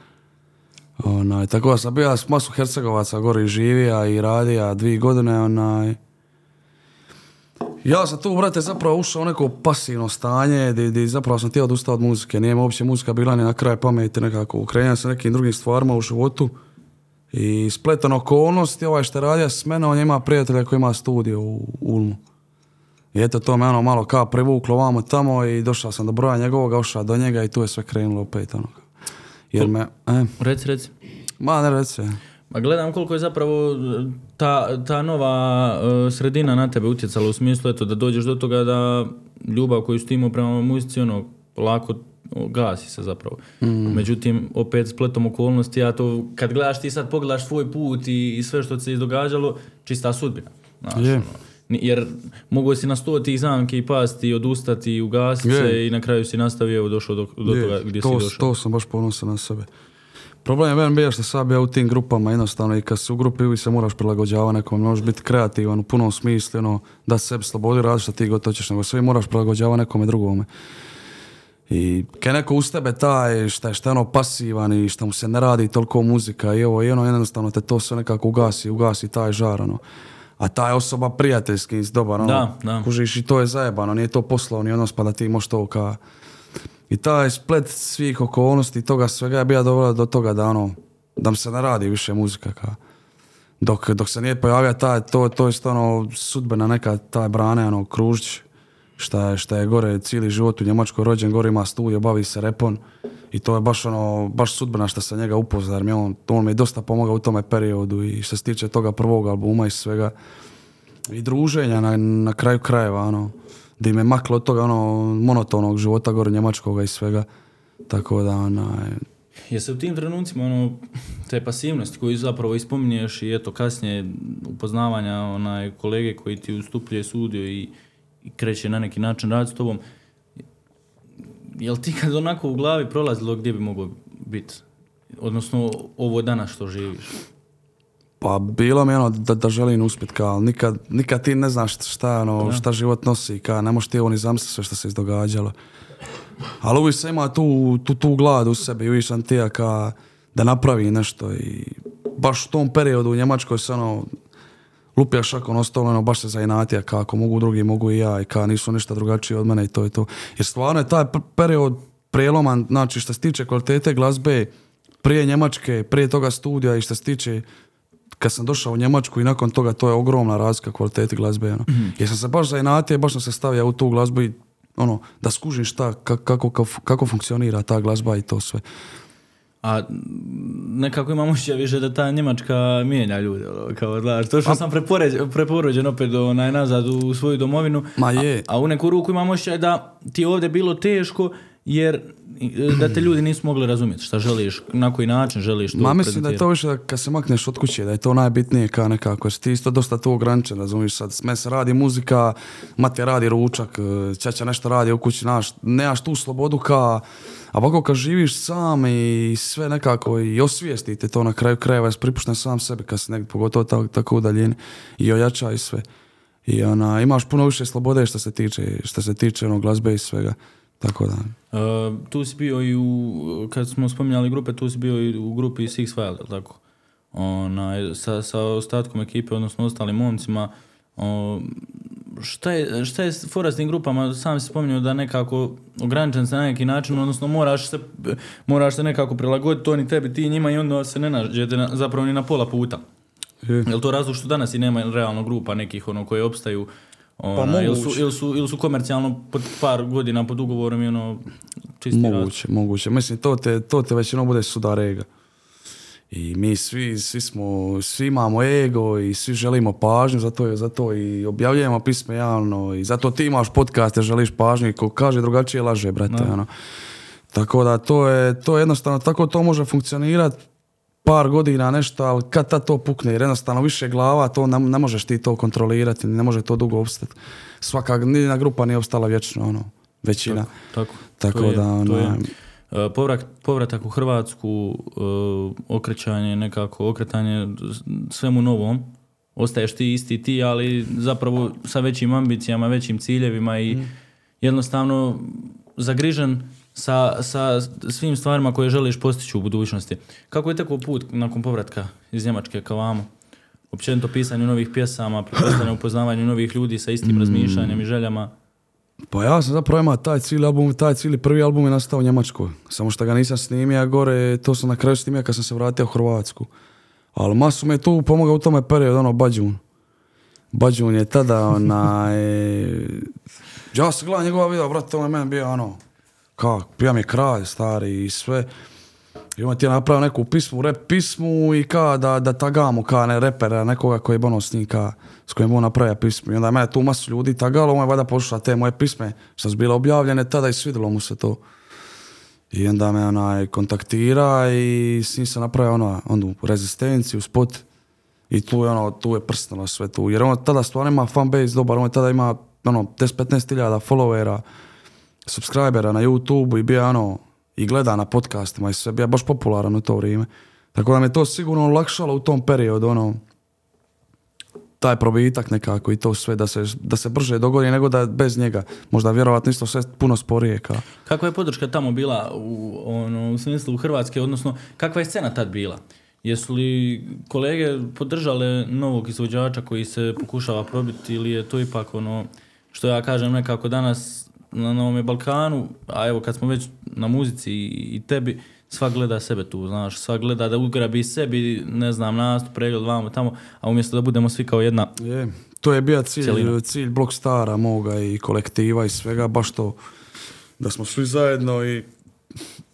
Speaker 1: Onaj, tako da sam bio s masu Hercegovaca gore i živija i radija dvije godine, onaj, ja sam tu, brate, zapravo ušao u neko pasivno stanje gdje, zapravo sam htio odustati od muzike. Nije uopće muzika bila ni na kraju pameti nekako. Ukrenio sam nekim drugim stvarima u životu. I spletan okolnosti, ovaj što radio s menom, on ima prijatelja koji ima studio u Ulmu. I eto to me ono malo kao privuklo vamo tamo i došao sam do broja njegovoga, ušao do njega i tu je sve krenulo opet ono. Jer me, e,
Speaker 2: reci, reci.
Speaker 1: ma ne reci.
Speaker 2: Ma gledam koliko je zapravo e, ta, ta nova e, sredina na tebe utjecala u smislu eto, da dođeš do toga da ljubav koju si imao prema muzici ono, lako gasi se zapravo. Međutim, opet spletom okolnosti, ja to kad gledaš ti sad pogledaš svoj put i, i sve što se izdogađalo, čista sudbina. Znaš,
Speaker 1: Je.
Speaker 2: ono. Jer mogu si na sto tih zamki i pasti, odustati, ugasiti se i na kraju si nastavio evo, došao do, do toga gdje
Speaker 1: to,
Speaker 2: si došao.
Speaker 1: To sam baš ponosan na sebe. Problem je bio što sam bio u tim grupama jednostavno i kad si u grupi uvijek se moraš prilagođavati nekom, ne možeš biti kreativan u punom smislu, ono, da sebi slobodi raditi što ti god hoćeš, nego sve moraš prilagođavati nekome drugome. I kad neko uz tebe taj šta je, šta je ono pasivan i što mu se ne radi toliko muzika i ovo i ono jednostavno te to sve nekako ugasi, ugasi taj žar ono. A ta je osoba prijateljski dobar, ono,
Speaker 2: Da, da.
Speaker 1: kužiš i to je zajebano, nije to poslovni odnos pa da ti možeš to ka... I taj splet svih okolnosti i toga svega je bio dovela do toga da ono, da mi se ne radi više muzika ka. Dok, dok se nije pojavio taj, to, to je ono sudbena neka taj brane, ono, Kružić, šta je, šta je gore cijeli život u Njemačkoj rođen, gore ima studio, bavi se repom i to je baš ono, baš sudbena što se njega upozna, jer mi on, on mi je dosta pomogao u tome periodu i što se tiče toga prvog albuma i svega. I druženja na, na kraju krajeva, ono, gdje me maklo od toga ono monotonog života gore njemačkoga i svega, tako da onaj,
Speaker 2: Je se u tim trenucima ono, te pasivnosti koju zapravo ispominješ i eto kasnije upoznavanja onaj kolege koji ti ustupljuje sudio i, i kreće na neki način raditi s tobom, jel ti kad onako u glavi prolazilo gdje bi moglo biti? Odnosno ovo danas što živiš.
Speaker 1: Pa bilo mi ono da, da želim uspjet, kao nikad, nikad ti ne znaš šta, ono, šta život nosi, kao ne možeš ti ovo ni zamisliti sve što se izdogađalo. Ali uvijek sam imao tu, tu, tu glad u sebi, uvijek sam tija ka da napravi nešto i baš u tom periodu u Njemačkoj se ono lupija šakom na stolu, ono baš se zainatija kako mogu drugi, mogu i ja i ka nisu ništa drugačiji od mene i to je to. Jer stvarno je taj period preloman, znači što se tiče kvalitete glazbe, prije Njemačke, prije toga studija i što se tiče kad sam došao u Njemačku i nakon toga to je ogromna razlika kvaliteti glazbe. Ono. Jer sam se baš zainatio, baš sam se stavio u tu glazbu i ono, da skužim šta, ka- kako, kako, kako funkcionira ta glazba i to sve.
Speaker 2: A nekako imam osjećaj više da ta Njemačka mijenja ljude, ono, kao znaš, to što sam preporođen opet onaj nazad u svoju domovinu,
Speaker 1: Ma
Speaker 2: a,
Speaker 1: je.
Speaker 2: a u neku ruku imam osjećaj da ti je ovdje bilo teško jer e, da te ljudi nisu mogli razumjeti šta želiš, na koji način želiš to
Speaker 1: Ma mislim da je to više da kad se makneš od kuće, da je to najbitnije ka nekako, jer ti isto dosta tu ograničen, razumiješ sad, me se radi muzika, matija radi ručak, e, ćaća nešto radi u kući, naš, nemaš tu slobodu ka, a ovako kad živiš sam i sve nekako i osvijestite to na kraju krajeva, jesi pripušten sam sebi kad si negdje, pogotovo tako, tako udaljeni i ojača i sve. I ona, imaš puno više slobode što se tiče, što se tiče ono, glazbe i svega, tako da.
Speaker 2: Uh, tu si bio i u, kad smo spominjali grupe, tu si bio i u grupi Six File, jel tako? Onaj, sa, sa ostatkom ekipe, odnosno ostalim momcima. O, šta, je, šta je s fora s tim grupama? Sam si spominjao da nekako ograničen se na neki način, odnosno moraš se, moraš se nekako prilagoditi, oni tebi, ti njima i onda se ne nađete na, zapravo ni na pola puta.
Speaker 1: Je.
Speaker 2: Je li to razlog što danas i nema realno grupa nekih ono koje opstaju
Speaker 1: Pa
Speaker 2: ona, ili, su, ili, su, ili su komercijalno pod par godina pod ugovorom i ono čisti.
Speaker 1: Moguće, moguće. Mislim, to te, to te većinom bude sudar ega. I mi svi, svi smo, svi imamo ego i svi želimo pažnju, zato, je, zato i objavljujemo pisme javno i zato ti imaš podcast jer želiš pažnju i ko kaže drugačije laže, brate. Ono. Tako da to je, to je jednostavno, tako to može funkcionirati par godina nešto, ali kad tad to pukne, jer jednostavno više glava, to ne, ne možeš ti to kontrolirati, ne može to dugo opstati. Svaka, nijedna grupa nije opstala vječno, ono, većina.
Speaker 2: Tako,
Speaker 1: Tako
Speaker 2: to je,
Speaker 1: da,
Speaker 2: to je. E, povrat, povratak u Hrvatsku, e, okrećanje nekako, okretanje svemu novom, ostaješ ti isti ti, ali zapravo sa većim ambicijama, većim ciljevima i
Speaker 1: Mm.
Speaker 2: jednostavno zagrižen sa, sa svim stvarima koje želiš postići u budućnosti. Kako je tekao put nakon povratka iz Njemačke ka vamo? Općenito pisanju novih pjesama, pretpostavljam upoznavanju novih ljudi sa
Speaker 1: Mm.
Speaker 2: istim razmišljanjem i željama.
Speaker 1: Pa ja sam zapravo imao taj cijeli album, taj cijeli prvi album je nastao u Njemačkoj. Samo što ga nisam snimio gore, to sam na kraju snimio kad sam se vratio u Hrvatsku. Ali masu me tu pomogao u tome periodu, ono, Bađun. Bađun je tada, onaj... Ja sam gledao njegova video, brate, on je meni bio ono... Kak, pija mi kralj, stari i sve. I on ti je napravio neku pismu, rap pismu i ka da, da tagamu ka ne repera, nekoga koji je ono s njim ka, s kojim on napravio pismu. I onda je mene tu masu ljudi tagalo, on je valjda poslušao te moje pisme što su bile objavljene tada i svidjelo mu se to. I onda me onaj kontaktira i s njim sam napravio ono, onu rezistenciju, spot. I tu je ono, tu je prstalo sve tu. Jer on tada stvarno ima fanbase dobar, on tada ima ono 10-15 hiljada followera, subscribera na YouTube i bio ono, i gleda na podcastima i sve, bio baš popularan u to vrijeme. Tako da me to sigurno olakšalo u tom periodu, ono, taj probitak nekako i to sve da se, da se brže dogodi nego da bez njega. Možda vjerovatno isto sve puno sporije ka.
Speaker 2: Kakva je podrška tamo bila u, ono, u smislu Hrvatske, odnosno kakva je scena tad bila? Jesu li kolege podržale novog izvođača koji se pokušava probiti ili je to ipak ono, što ja kažem nekako danas na Novome Balkanu, a evo kad smo već na muzici i, i tebi, sva gleda sebe tu, znaš, sva gleda da ugrabi sebi, ne znam, nastup, pregled, vamo, tamo, a umjesto da budemo svi kao jedna,
Speaker 1: Je, to je bio cilj,
Speaker 2: Cjelina.
Speaker 1: cilj Blok Stara moga i kolektiva i svega, baš to da smo svi zajedno i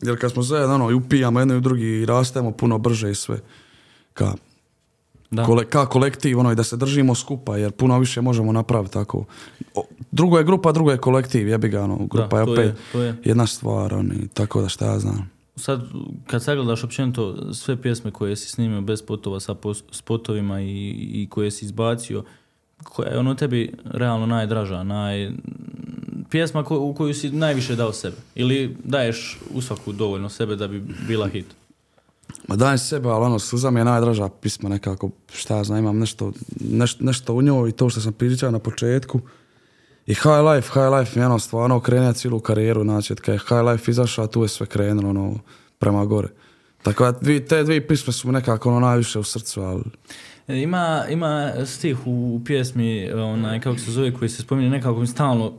Speaker 1: jer kad smo zajedno ono, i upijamo jedno i drugi i rastemo puno brže i sve ka,
Speaker 2: da,
Speaker 1: kole, ka kolektiv ono, i da se držimo skupa jer puno više možemo napraviti tako. O, drugo je grupa, drugo je kolektiv, jebi ga ono, grupa
Speaker 2: Da,
Speaker 1: je opet
Speaker 2: je, to je.
Speaker 1: jedna stvar, oni, tako da šta ja znam.
Speaker 2: Sad, kad sagledaš općenito sve pjesme koje si snimio bez spotova sa pos- spotovima i, i koje si izbacio, koja je ono tebi realno najdraža, naj... pjesma ko- u koju si najviše dao sebe? Ili daješ u svaku dovoljno sebe da bi bila hit?
Speaker 1: Ma dajem sebe, ali ono, suza mi je najdraža pisma nekako, šta ja znam, imam nešto, neš- nešto u njoj i to što sam pričao na početku. I High Life, High Life je ono stvarno okrenio cijelu karijeru, znači kad je High Life izašao, tu je sve krenulo ono, prema gore. Tako da te dvije pisme su mi nekako ono najviše u srcu, ali
Speaker 2: E, Ima, ima stih u pjesmi, onaj, kako se zove, koji se spominje nekako mi stalno,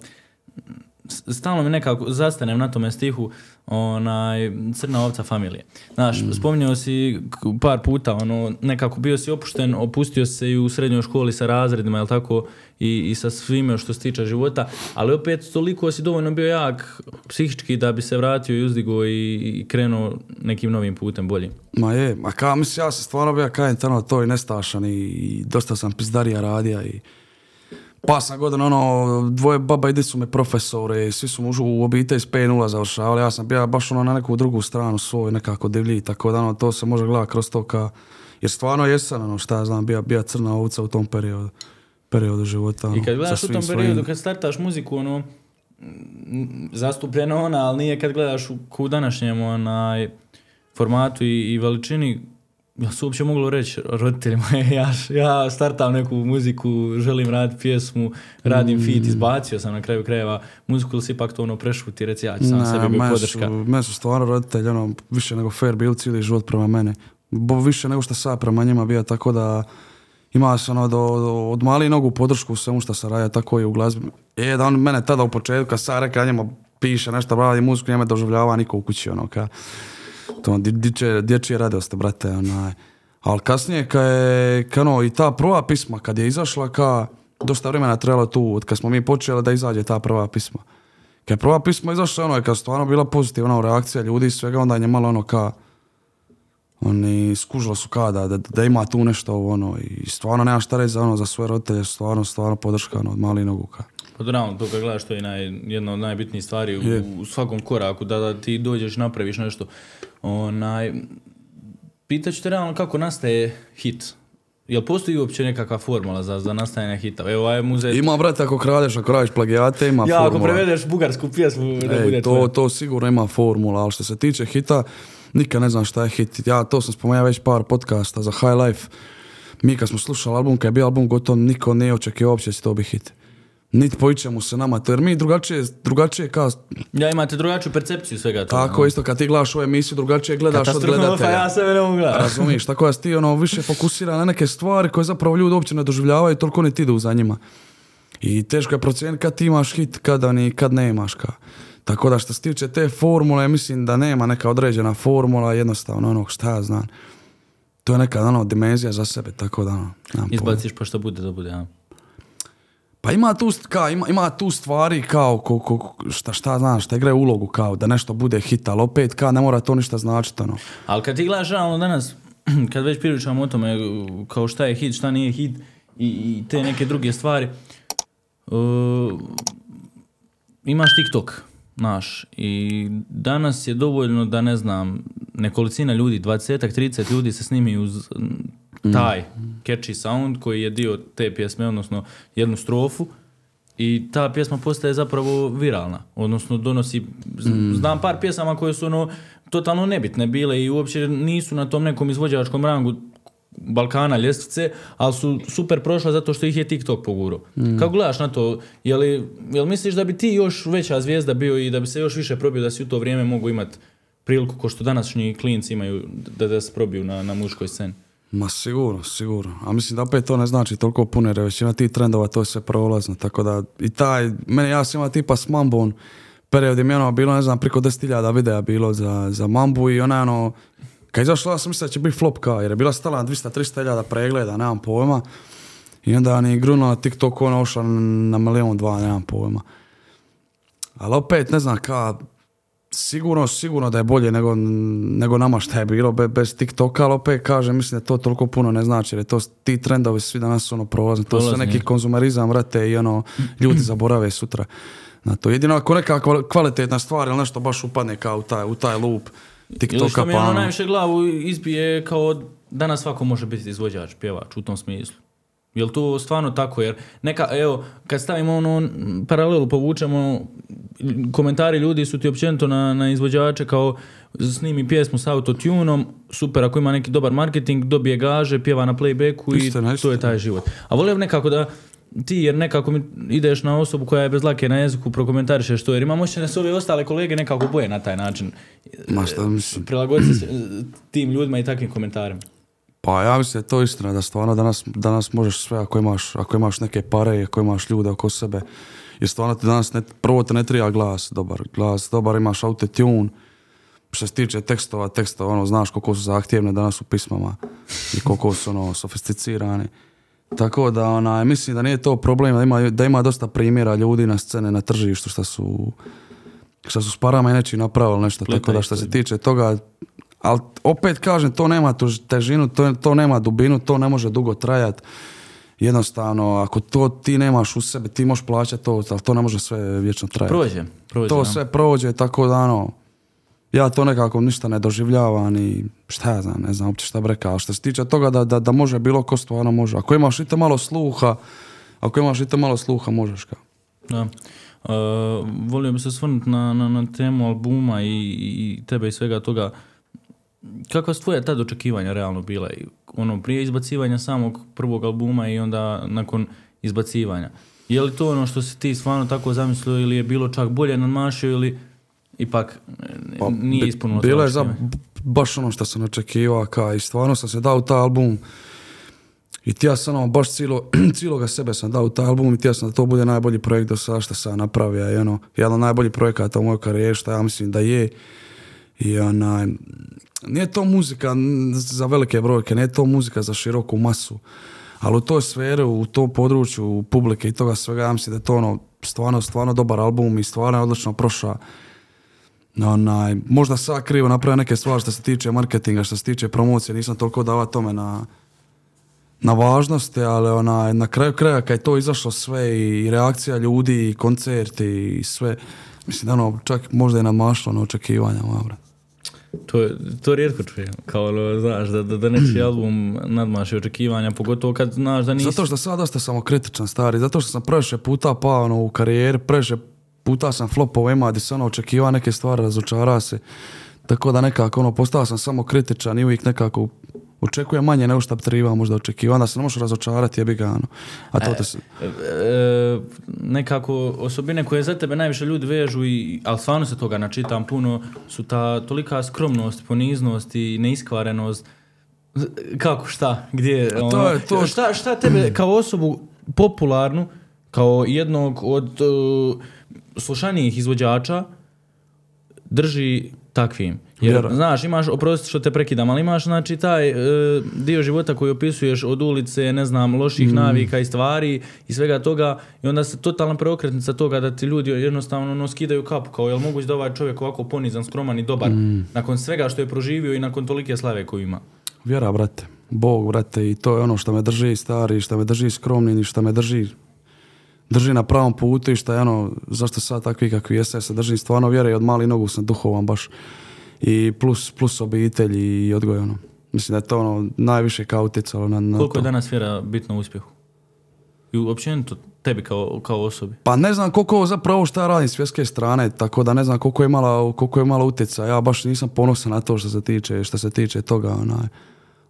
Speaker 2: stalno mi nekako zastanem na tome stihu, onaj, crna ovca familije. Znaš, spominjao si par puta, ono, nekako bio si opušten, opustio se i u srednjoj školi sa razredima, jel tako, i, i sa svime što se tiče života, ali opet toliko si dovoljno bio jak psihički da bi se vratio i uzdigo i, i krenuo nekim novim putem boljim.
Speaker 1: Ma je, ma ka, mislim, ja sam stvarno bio kajen tamo to i nestašan i, i dosta sam pizdarija radija i Pa sam godina, ono, dvoje baba i di su me profesori, svi su mužu u obitelji s 5-0 završavali, ja sam bio baš ono na neku drugu stranu svoj, nekako divlji, tako da ono, to se može gledati kroz to ka, jer stvarno jesam, ono, šta ja znam, bija, bija crna ovca u tom periodu, periodu života. Ono,
Speaker 2: I kad gledaš u tom
Speaker 1: svojim-
Speaker 2: periodu, kad startaš muziku, ono, zastupljena ona, ali nije kad gledaš u, u današnjem onaj, formatu i, i veličini, ja se uopće moglo reći roditeljima, ja, ja startam neku muziku, želim raditi pjesmu, radim fit, izbacio sam na kraju krajeva muziku, ili si ipak to ono prešuti, reci ja ću sam
Speaker 1: Ne,
Speaker 2: sebi bio podrška.
Speaker 1: Meni su stvarno roditelji ono, više nego fair bili cijeli život prema meni. Bo više nego što sam ja prema njima bio, tako da imao sam ono, do, do- od mali nogu podršku u svemu što sam radio, tako i u glazbi. Je da on mene tada u početku, kad sam rekao njima piše nešto, radi muziku, njeme doživljava niko u kući, ono, ka, to di- dječje, dječje radosti, brate, onaj. Ali kasnije, kad je, kad ono, i ta prva pisma, kad je izašla, ka, dosta vremena trebalo tu, od kad smo mi počeli da izađe ta prva pisma. Kad je prva pisma izašla, ono je kad stvarno bila pozitivna reakcija ljudi i svega, onda je malo ono ka, oni skužili su ka da, da, ima tu nešto ono i stvarno nema šta reći za ono za svoje roditelje, stvarno, stvarno podrška ono, od malih nogu ka.
Speaker 2: Pa naravno, to kad gledaš, to je naj, jedna od najbitnijih stvari u, u svakom koraku, da, da ti dođeš, napraviš nešto. Onaj, pitaću te realno kako nastaje hit. Jel postoji uopće nekakva formula za, za nastajanje hita? Evo, ovaj muzej...
Speaker 1: Ima, brate, ako kradeš, ako radiš plagijate, ima
Speaker 2: ja, ako
Speaker 1: formula.
Speaker 2: prevedeš bugarsku pjesmu, da
Speaker 1: Ej,
Speaker 2: bude
Speaker 1: to,
Speaker 2: tvoja.
Speaker 1: to sigurno ima formula, ali što se tiče hita, nikad ne znam šta je hit. Ja to sam spomenuo već par podcasta za High Life. Mi kad smo slušali album, kad je bio album gotov, niko nije očekivao uopće da će to biti hit. Niti po ičemu se nama, jer mi drugačije, drugačije kao,
Speaker 2: Ja, imate drugačiju percepciju svega toga.
Speaker 1: tako isto kad ti gledaš ovu emisiju, drugačije gledaš od gledatelja.
Speaker 2: ja sebe ne mogu gledati.
Speaker 1: Razumiješ, tako da ti ono više fokusira na neke stvari koje zapravo ljudi uopće ne doživljavaju, toliko ni ti idu za njima. I teško je procijeniti kad ti imaš hit, kada ni kad ne imaš ka. Tako da što se tiče te formule, mislim da nema neka određena formula, jednostavno ono šta ja znam. To je neka ono dimenzija za sebe, tako da ono.
Speaker 2: Izbaciš pa što bude, da bude, ja.
Speaker 1: Pa ima tu, ka, ima, ima tu stvari kao ko, ko, šta, šta znaš, šta igraju ulogu kao da nešto bude hit, ali opet ka ne mora to ništa značiti ono.
Speaker 2: Ali kad ti gledaš realno danas, kad već pričamo o tome kao šta je hit, šta nije hit i, i te neke druge stvari, uh, imaš TikTok, naš, i danas je dovoljno da ne znam, nekolicina ljudi, 20 30 ljudi se snimi uz taj catchy sound koji je dio te pjesme, odnosno jednu strofu i ta pjesma postaje zapravo viralna, odnosno donosi, z- znam par pjesama koje su ono totalno nebitne bile i uopće nisu na tom nekom izvođačkom rangu Balkana ljestvice, ali su super prošla zato što ih je TikTok pogurao. Kako gledaš na to? Je li, jel misliš da bi ti još veća zvijezda bio i da bi se još više probio da si u to vrijeme mogu imati priliku ko što današnji klinci imaju da, da se probiju na, na muškoj sceni?
Speaker 1: Ma sigurno, sigurno. A mislim da opet to ne znači toliko puno, jer većina tih trendova to je sve prolazno. Tako da i taj, mene ja sam imao tipa s Mambon, period je mi ono bilo, ne znam, preko 10.000 videa bilo za, za Mambu i ona je ono, kad izašla sam mislio da će biti flop kao, jer je bila stala na 200-300 hiljada pregleda, nemam pojma. I onda ni grunula na TikTok, ona ušla na milion dva, nemam pojma. Ali opet, ne znam, ka, sigurno, sigurno da je bolje nego, nego nama šta je bilo be- bez TikToka, ali opet kažem, mislim da to toliko puno ne znači, jer je to, ti trendovi svi danas su ono prolazni, to
Speaker 2: Prolazni,
Speaker 1: neki
Speaker 2: je.
Speaker 1: konzumerizam, vrate, i ono, ljudi zaborave sutra. Na to jedino ako neka kval- kvalitetna stvar ili nešto baš upadne kao u taj, u taj loop
Speaker 2: Ili
Speaker 1: TikToka,
Speaker 2: što mi
Speaker 1: pa
Speaker 2: ono
Speaker 1: ono,
Speaker 2: najviše glavu izbije kao danas svako može biti izvođač, pjevač u tom smislu. Jel to stvarno tako? Jer neka, evo, kad stavimo ono paralelu, povučemo, komentari ljudi su ti općenito na, na izvođače kao snimi pjesmu s autotunom, super, ako ima neki dobar marketing, dobije gaže, pjeva na playbacku i
Speaker 1: Istina,
Speaker 2: to je taj život. A volio bi nekako da ti, jer nekako mi ideš na osobu koja je bez lake na jeziku, prokomentarišeš to, jer imam osjećaj da se ove ostale kolege nekako boje na taj način.
Speaker 1: ma šta mislim,
Speaker 2: Prilagoditi se e, tim ljudima i takvim komentarima.
Speaker 1: Pa ja mislim da je to istina, da stvarno danas, danas možeš sve ako imaš, ako imaš neke pare i ako imaš ljude oko sebe. Jer stvarno ti danas ne, prvo te ne treba glas dobar. Glas dobar, imaš autotune. Što se tiče tekstova, tekstova, ono, znaš koliko su zahtjevne danas u pismama i koliko su ono, sofisticirani. Tako da onaj, mislim da nije to problem, da ima, da ima dosta primjera ljudi na scene, na tržištu što su što su s parama i nečim napravili nešto. Tako
Speaker 2: Pleta
Speaker 1: da
Speaker 2: ih
Speaker 1: što
Speaker 2: to.
Speaker 1: se tiče toga, ali opet kažem, to nema tu težinu, to, to nema dubinu, to ne može dugo trajat. jednostavno, ako to ti nemaš u sebi, ti možeš plaćati to, ali to ne može sve vječno trajati.
Speaker 2: Prođe, prođe.
Speaker 1: to
Speaker 2: ja.
Speaker 1: sve prođe, tako da ono, ja to nekako ništa ne doživljavam i šta ja znam, ne znam uopće šta bi rekao, što se tiče toga da, da, da može bilo ko stvarno može. Ako imaš i to malo sluha, ako imaš i to malo sluha, možeš kao.
Speaker 2: Da. Uh, volio bi se osvrnuti na, na, na temu albuma i, i tebe i svega toga. Kakva su tvoja tad očekivanja realno bila? Ono, prije izbacivanja samog prvog albuma i onda nakon izbacivanja. Je li to ono što si ti stvarno tako zamislio ili je bilo čak bolje nadmašio ili ipak e,
Speaker 1: Pa,
Speaker 2: nije ispunilo
Speaker 1: Bilo je za baš ono što sam očekivao, ka, i stvarno sam se dao u taj album. I ti ja sam ono, baš cijelo, cijeloga sebe sam dao u taj album i ti ja sam da to bude najbolji projekt do sada što sam napravio. I ono, jedan od najboljih projekata u mojoj karijeri, što ja mislim da je. I onaj, nije to muzika za velike brojke, nije to muzika za široku masu. Ali u toj sferi, u tom području publike i toga svega, ja mislim da je to ono, stvarno, stvarno dobar album i stvarno je odlično prošao. Onaj, možda sad krivo napravio neke stvari što se tiče marketinga, što se tiče promocije, nisam toliko dava tome na, na važnosti, ali onaj, na kraju kraja kad je to izašlo sve i reakcija ljudi i koncerti i sve, mislim da ono čak možda je nadmašlo na očekivanja. moja.
Speaker 2: To, to rijetko čujem. Kao, znaš, da, da, da nečiji album nadmaši očekivanja, pogotovo kad znaš da nisi...
Speaker 1: Zato što sad dosta sam kritičan stari, zato što sam previše puta pao ono, u karijeri, previše puta sam flopao ima gdje se ono očekiva neke stvari, razočara se. Tako da nekako ono, postao sam samo kritičan i uvijek nekako očekujem manje nego što bi trebao možda očekivati. Onda se ne možeš razočarati, jebi ga ono. A to te se...
Speaker 2: e, nekako osobine koje za tebe najviše ljudi vežu, i, ali stvarno se toga načitam puno, su ta tolika skromnost, poniznost i neiskvarenost. Kako, šta, gdje?
Speaker 1: to
Speaker 2: ono,
Speaker 1: je to-
Speaker 2: Šta, šta tebe kao osobu popularnu, kao jednog od uh, slušanijih izvođača, drži takvim. Jer, znaš, imaš, oprosti što te prekidam, ali imaš, znači, taj e, dio života koji opisuješ od ulice, ne znam, loših navika i stvari i svega toga i onda se totalna preokretnica toga da ti ljudi jednostavno ono, skidaju kapu, kao jel moguće da ovaj čovjek ovako ponizan, skroman i dobar nakon svega što je proživio i nakon tolike slave koju ima.
Speaker 1: Vjera, brate. Bog, brate, i to je ono što me drži stari, što me drži skromnim i što me drži drži na pravom putu i što je ono, zašto sad takvi kakvi jeste, ja se držim stvarno vjere i od malih nogu sam duhovan baš. I plus, plus obitelj i odgoj, ono. Mislim da je to ono najviše kao utjecalo na, na
Speaker 2: Koliko
Speaker 1: to.
Speaker 2: je danas vjera bitna u uspjehu? I općenito tebi kao, kao osobi.
Speaker 1: Pa ne znam koliko zapravo šta ja radim svjetske strane, tako da ne znam koliko je imala, koliko je imala utjecaja. Ja baš nisam ponosan na to što se tiče, što se tiče toga, onaj.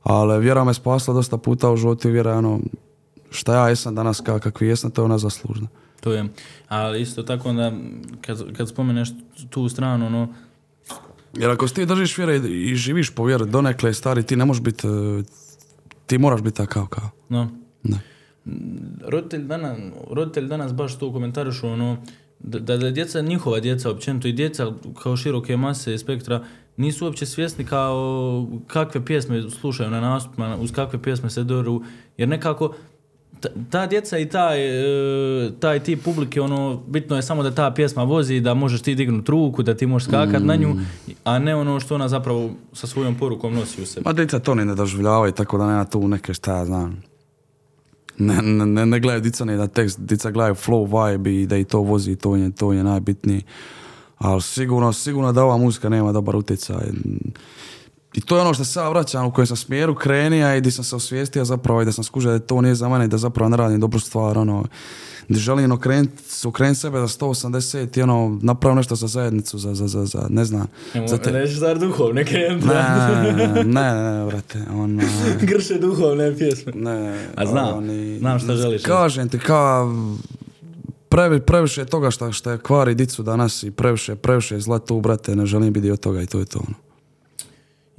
Speaker 1: Ali vjera me spasla dosta puta u životu i vjera je ono, šta ja jesam danas ka, kakvi jesam, to je ona zaslužna.
Speaker 2: To je, ali isto tako onda kad, kad spomeneš tu stranu, ono,
Speaker 1: Jer ako ti držiš vjere i, i živiš po vjeri donekle stari, ti ne možeš biti, e, ti moraš biti takav kao.
Speaker 2: no,
Speaker 1: Ne.
Speaker 2: roditelj danas, roditelj danas baš to komentarišu, ono, da, da, djeca, njihova djeca općenito i djeca kao široke mase spektra nisu uopće svjesni kao kakve pjesme slušaju na nastupima, uz kakve pjesme se doru, jer nekako ta, djeca i taj, e, taj tip publike, ono, bitno je samo da ta pjesma vozi, da možeš ti dignuti ruku, da ti možeš skakat na nju, a ne ono što ona zapravo sa svojom porukom nosi u sebi.
Speaker 1: Ma djeca to ne doživljavaju, tako da nema tu neke šta ja znam. Ne, ne, ne, ne gledaju dica ni na tekst, dica gledaju flow, vibe i da i to vozi, to je, to je najbitnije. Ali sigurno, sigurno da ova muzika nema dobar utjecaj. I to je ono što se ja vraćam, u kojem sam smjeru krenija i gdje sam se osvijestio zapravo i da sam skužio da to nije za mene i da zapravo ne radim dobru stvar, ono, gdje želim okrenut, okrenut sebe za 180 i ono, napravim nešto za zajednicu, za, za, za, za ne znam, za te...
Speaker 2: Nećeš zar duhovne krenut?
Speaker 1: Ne, ne, ne, ne, brate, ono,
Speaker 2: Grše duhovne pjesme.
Speaker 1: ne.
Speaker 2: A znam,
Speaker 1: oni-
Speaker 2: znam šta želiš.
Speaker 1: Kažem ti, ka, previ, previše je toga šta, šta kvari dicu danas i previše, previše je zla tu, brate, ne želim biti dio toga i to je to, ono.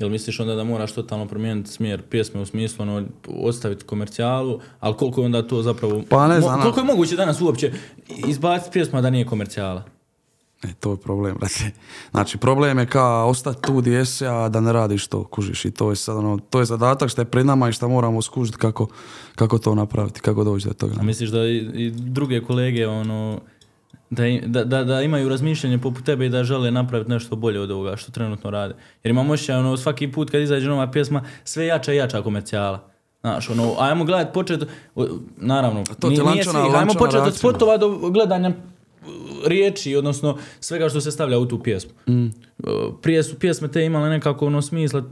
Speaker 2: Jel misliš onda da moraš totalno promijeniti smjer pjesme u smislu ono, ostaviti komercijalu, ali koliko je onda to zapravo...
Speaker 1: Pa ne znam,
Speaker 2: Mo- koliko je moguće danas uopće izbaciti pjesma da nije komercijala?
Speaker 1: E, to je problem, brate. Znači, problem je ka ostati tu gdje jesi, a da ne radiš to, kužiš. I to je sad ono, to je zadatak što je pred nama i što moramo skužiti kako, kako to napraviti, kako doći do toga.
Speaker 2: A misliš da i, i druge kolege ono, da, da, da, imaju razmišljanje poput tebe i da žele napraviti nešto bolje od ovoga što trenutno rade? Jer imam osjećaj, ono, svaki put kad izađe nova pjesma, sve jača i jača komercijala. Znaš, ono, ajmo gledat počet, naravno,
Speaker 1: to
Speaker 2: nije-
Speaker 1: je
Speaker 2: nije
Speaker 1: lančana-
Speaker 2: svi- ajmo
Speaker 1: lančana
Speaker 2: počet od spotova do gledanja uh, riječi, odnosno svega što se stavlja u tu pjesmu.
Speaker 1: Mm.
Speaker 2: Uh, Prije su pjesme te imale nekako ono smisla,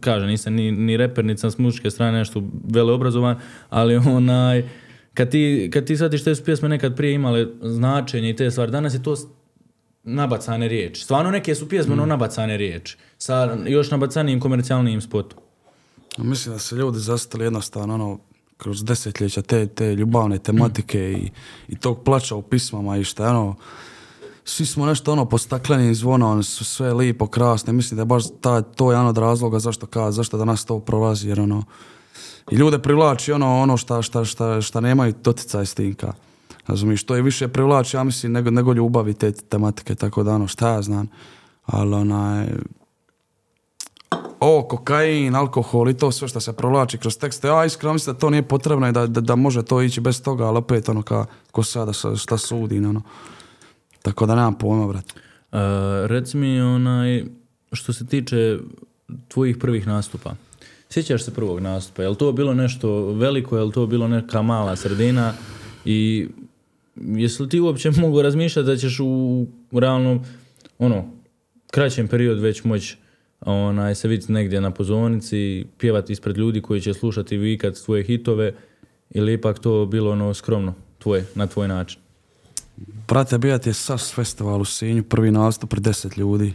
Speaker 2: kaže, nisam ni, ni reper, niti sam s muzičke strane nešto veleobrazovan, ali onaj, kad ti, kad ti shvatiš te su pjesme nekad prije imale značenje i te stvari, danas je to nabacane riječi. Stvarno neke su pjesme ono nabacane riječi. Sa još nabacanijim komercijalnijim spotom.
Speaker 1: Mislim da se ljudi zastali jednostavno ono, kroz desetljeća te, te ljubavne tematike i, i tog plaća u pismama i šta ono, svi smo nešto ono po staklenim zvonom, su sve lipo, krasno. i Mislim da je baš ta, to jedan od razloga zašto ka, zašto danas to prolazi, jer ono, i ljude privlači ono, ono šta, šta, šta, šta nemaju doticaj s tim. Razumiješ, to je više privlači, ja mislim, nego, nego ljubavi te tematike, tako da ono, šta ja znam. Ali onaj, o, kokain, alkohol i to sve što se provlači kroz tekste. Ja iskreno mislim da to nije potrebno i da, da, da može to ići bez toga, ali opet ono ka, ko sada sa- šta sudi, ono. Tako da nemam pojma, brate.
Speaker 2: Reci mi onaj, što se tiče tvojih prvih nastupa. Sjećaš se prvog nastupa? Je li to bilo nešto veliko, je li to bilo neka mala sredina i jesi li ti uopće mogu razmišljati da ćeš u, u realnom, ono, kraćem periodu već moći onaj, se vidjeti negdje na pozornici, pjevati ispred ljudi koji će slušati vikat tvoje hitove ili ipak to bilo ono skromno tvoje, na tvoj način?
Speaker 1: Brate, ti je SAS festival u Sinju, prvi nastup pred deset ljudi.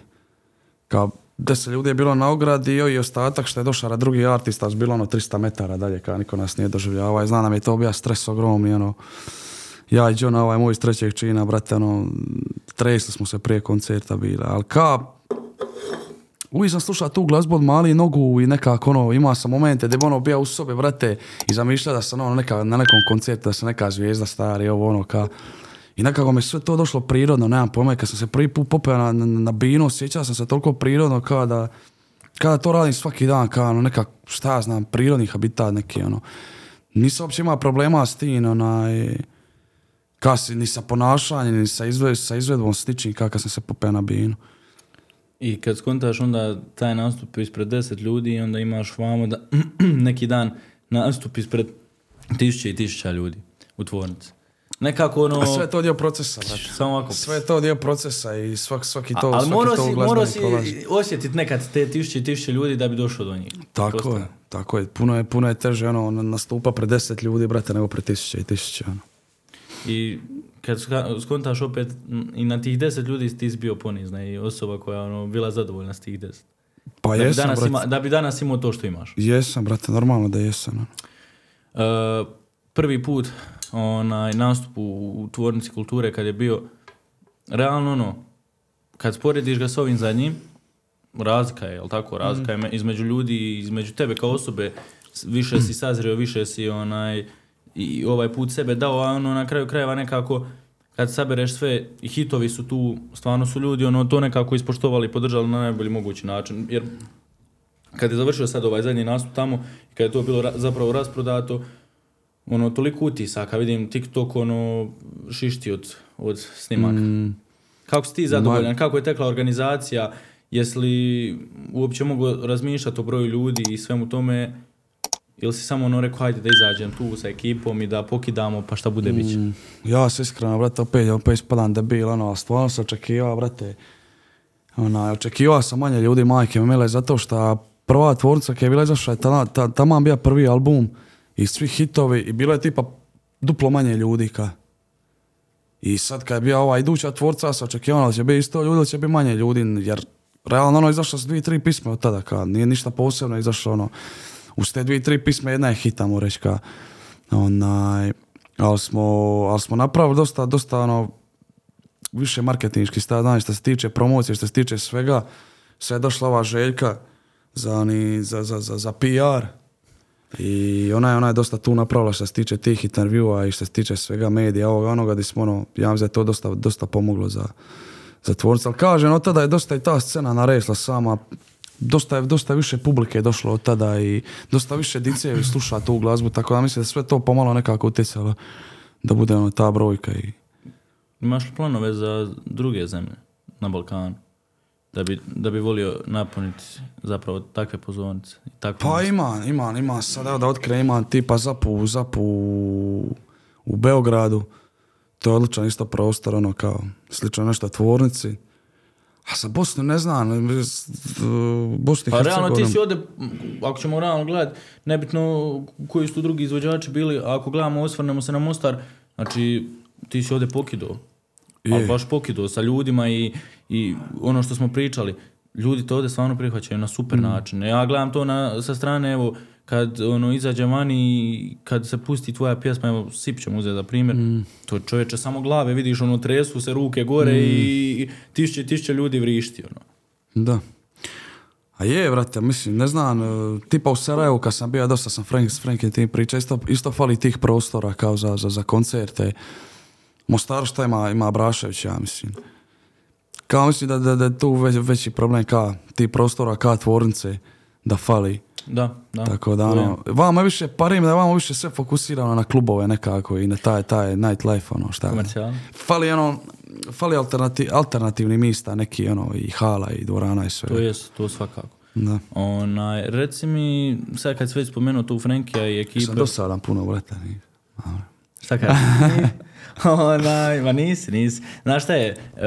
Speaker 1: Kao deset ljudi je bilo na ogradi i ostatak što je došao na drugi artist, ali bilo ono 300 metara dalje, kao niko nas nije doživljavao. I Znam da mi je to bio stres ogromni, ono. Ja i John, ovaj moj iz trećeg čina, brate, ono, tresli smo se prije koncerta bile, ali ka, Uvijek sam slušao tu glazbu od mali nogu i nekako ono, imao sam momente gdje bi ono bio u sobi, brate, i zamišljao da sam ono neka, na nekom koncertu, da sam neka zvijezda stari, ovo ono, ka... I nekako mi sve to došlo prirodno, nemam pojma, kad sam se prvi put popeo na, na, na binu, sjećao sam se toliko prirodno kao da, kao da to radim svaki dan, kao ono neka, šta ja znam, prirodni habitat neki, ono. Nisam uopće imao problema s tim, onaj, kao si, ni sa ponašanjem, ni sa, izved, sa izvedbom sličnim, kao kad sam se popeo na binu.
Speaker 2: I kad skontaš onda taj nastup ispred deset ljudi i onda imaš vamo da neki dan nastup ispred tisuće i tisuća ljudi u tvornici. Nekako ono...
Speaker 1: A sve je to dio procesa, brate.
Speaker 2: Samo ovako.
Speaker 1: Sve je to dio procesa i svak, svaki to,
Speaker 2: A- ali
Speaker 1: svaki
Speaker 2: morao
Speaker 1: to
Speaker 2: si, morao si osjetiti nekad te tisuće i tisuće ljudi da bi došao do njih.
Speaker 1: Tako je,
Speaker 2: Pretpostavljam.
Speaker 1: tako je. Puno je, puno je teže ono, nastupa pred deset ljudi, brate, nego pred tisuće i tisuće. Ono.
Speaker 2: I kad skontaš opet i na tih deset ljudi ti si bio ponizna i osoba koja je ono, bila zadovoljna s tih deset.
Speaker 1: Pa
Speaker 2: Da bi,
Speaker 1: jesam,
Speaker 2: danas
Speaker 1: brate.
Speaker 2: ima, da bi danas imao to što imaš.
Speaker 1: Jesam, brate, normalno da jesam. ono.
Speaker 2: Uh, prvi put onaj nastup u, tvornici kulture kad je bio realno ono kad sporediš ga s ovim zadnjim razlika je, jel tako? Razlika je me- između ljudi i između tebe kao osobe više si sazrio, više si onaj i ovaj put sebe dao, a ono na kraju krajeva nekako kad sabereš sve i hitovi su tu, stvarno su ljudi ono to nekako ispoštovali i podržali na najbolji mogući način, jer kad je završio sad ovaj zadnji nastup tamo i kad je to bilo ra- zapravo rasprodato, ono, toliko utisaka, vidim TikTok, ono, šišti od, od snimaka.
Speaker 1: Mm,
Speaker 2: Kako si ti zadovoljan? Kako je tekla organizacija? Jesi li uopće mogu razmišljati o broju ljudi i svemu tome? Ili si samo ono rekao, hajde da izađem tu sa ekipom i da pokidamo, pa šta bude, bit će.
Speaker 1: mm, ja se iskreno, brate, opet, opet ispadam debil, ono, stvarno sam očekivao, brate, ona, očekivao sam manje ljudi, majke mi mile, zato što prva tvornica koja je bila izašla, je ta, ta, taman bio prvi album i svi hitovi i bilo je tipa duplo manje ljudi ka. I sad kad je bio ova iduća tvorca, ja sam očekivao da će biti isto ljudi, da će biti manje ljudi, jer realno ono izašlo su dvije, tri pisme od tada, ka, nije ništa posebno izašlo, ono, uz te dvije, tri pisme jedna je hita, moram reći, ka, onaj, ali smo, ali smo napravili dosta, dosta, ono, više marketinški stav, što se tiče promocije, što se tiče svega, sve je došla ova željka za, oni, za, za, za, za PR i ona je, ona je dosta tu napravila što se tiče tih intervjua i što se tiče svega medija, ovoga onoga gdje smo ono, ja mislim da je to dosta, dosta pomoglo za, za tvorce, ali kažem, od tada je dosta i ta scena naresla sama, dosta je, dosta je više publike došlo od tada i dosta više dice sluša tu glazbu, tako da mislim da sve to pomalo nekako utjecalo da bude ono, ta brojka i
Speaker 2: Imaš li planove za druge zemlje na Balkanu? Da bi, da bi volio napuniti zapravo takve pozornice? i takve
Speaker 1: Pa ima, ima, ima. Sad evo da otkrijem, imam tipa Zapu, Zapu u, Beogradu. To je odličan isto prostor, ono kao slično nešto tvornici. A za Bosnu ne znam, s- uh, Bosnu i
Speaker 2: Pa realno ti si ovdje, ako ćemo realno gledati, nebitno koji su tu drugi izvođači bili, ako gledamo, osvrnemo se na Mostar, znači ti si ovdje pokidao. Ali
Speaker 1: Je.
Speaker 2: baš pokidao sa ljudima i, i ono što smo pričali, ljudi to ovdje stvarno prihvaćaju na super
Speaker 1: Mm.
Speaker 2: način. Ja gledam to na, sa strane, evo, kad ono izađe vani i kad se pusti tvoja pjesma, evo, Sip ćemo uzeti za primjer,
Speaker 1: Mm.
Speaker 2: to čovječe samo glave, vidiš ono, tresu se ruke gore
Speaker 1: Mm.
Speaker 2: i tišće, tišće ljudi vrišti, ono.
Speaker 1: Da. A je, brate, mislim, ne znam, e, tipa u Sarajevu kad sam bio, dosta sam Frank, s Frankim tim priča, isto, isto fali tih prostora kao za, za, za koncerte. Mostar šta ima, ima Abrašević, ja mislim. Kao mislim da, da, da je tu već, veći problem ka ti prostora, ka tvornice, da fali.
Speaker 2: Da, da.
Speaker 1: Tako da, ono, vama više, parim da je vama više sve fokusirano na klubove nekako i na taj, taj nightlife, ono, šta.
Speaker 2: Komercijalno.
Speaker 1: Fali ono, fali alternati, alternativni mista, neki ono, i hala i dvorana i sve.
Speaker 2: To jest, to svakako.
Speaker 1: Da.
Speaker 2: Onaj, reci mi, sad kad si već spomenuo tu Frenkija i ekipe...
Speaker 1: Sam dosadan puno, brate.
Speaker 2: Šta kažeš? Onaj, ma nisi, nisi. Znaš šta je, uh,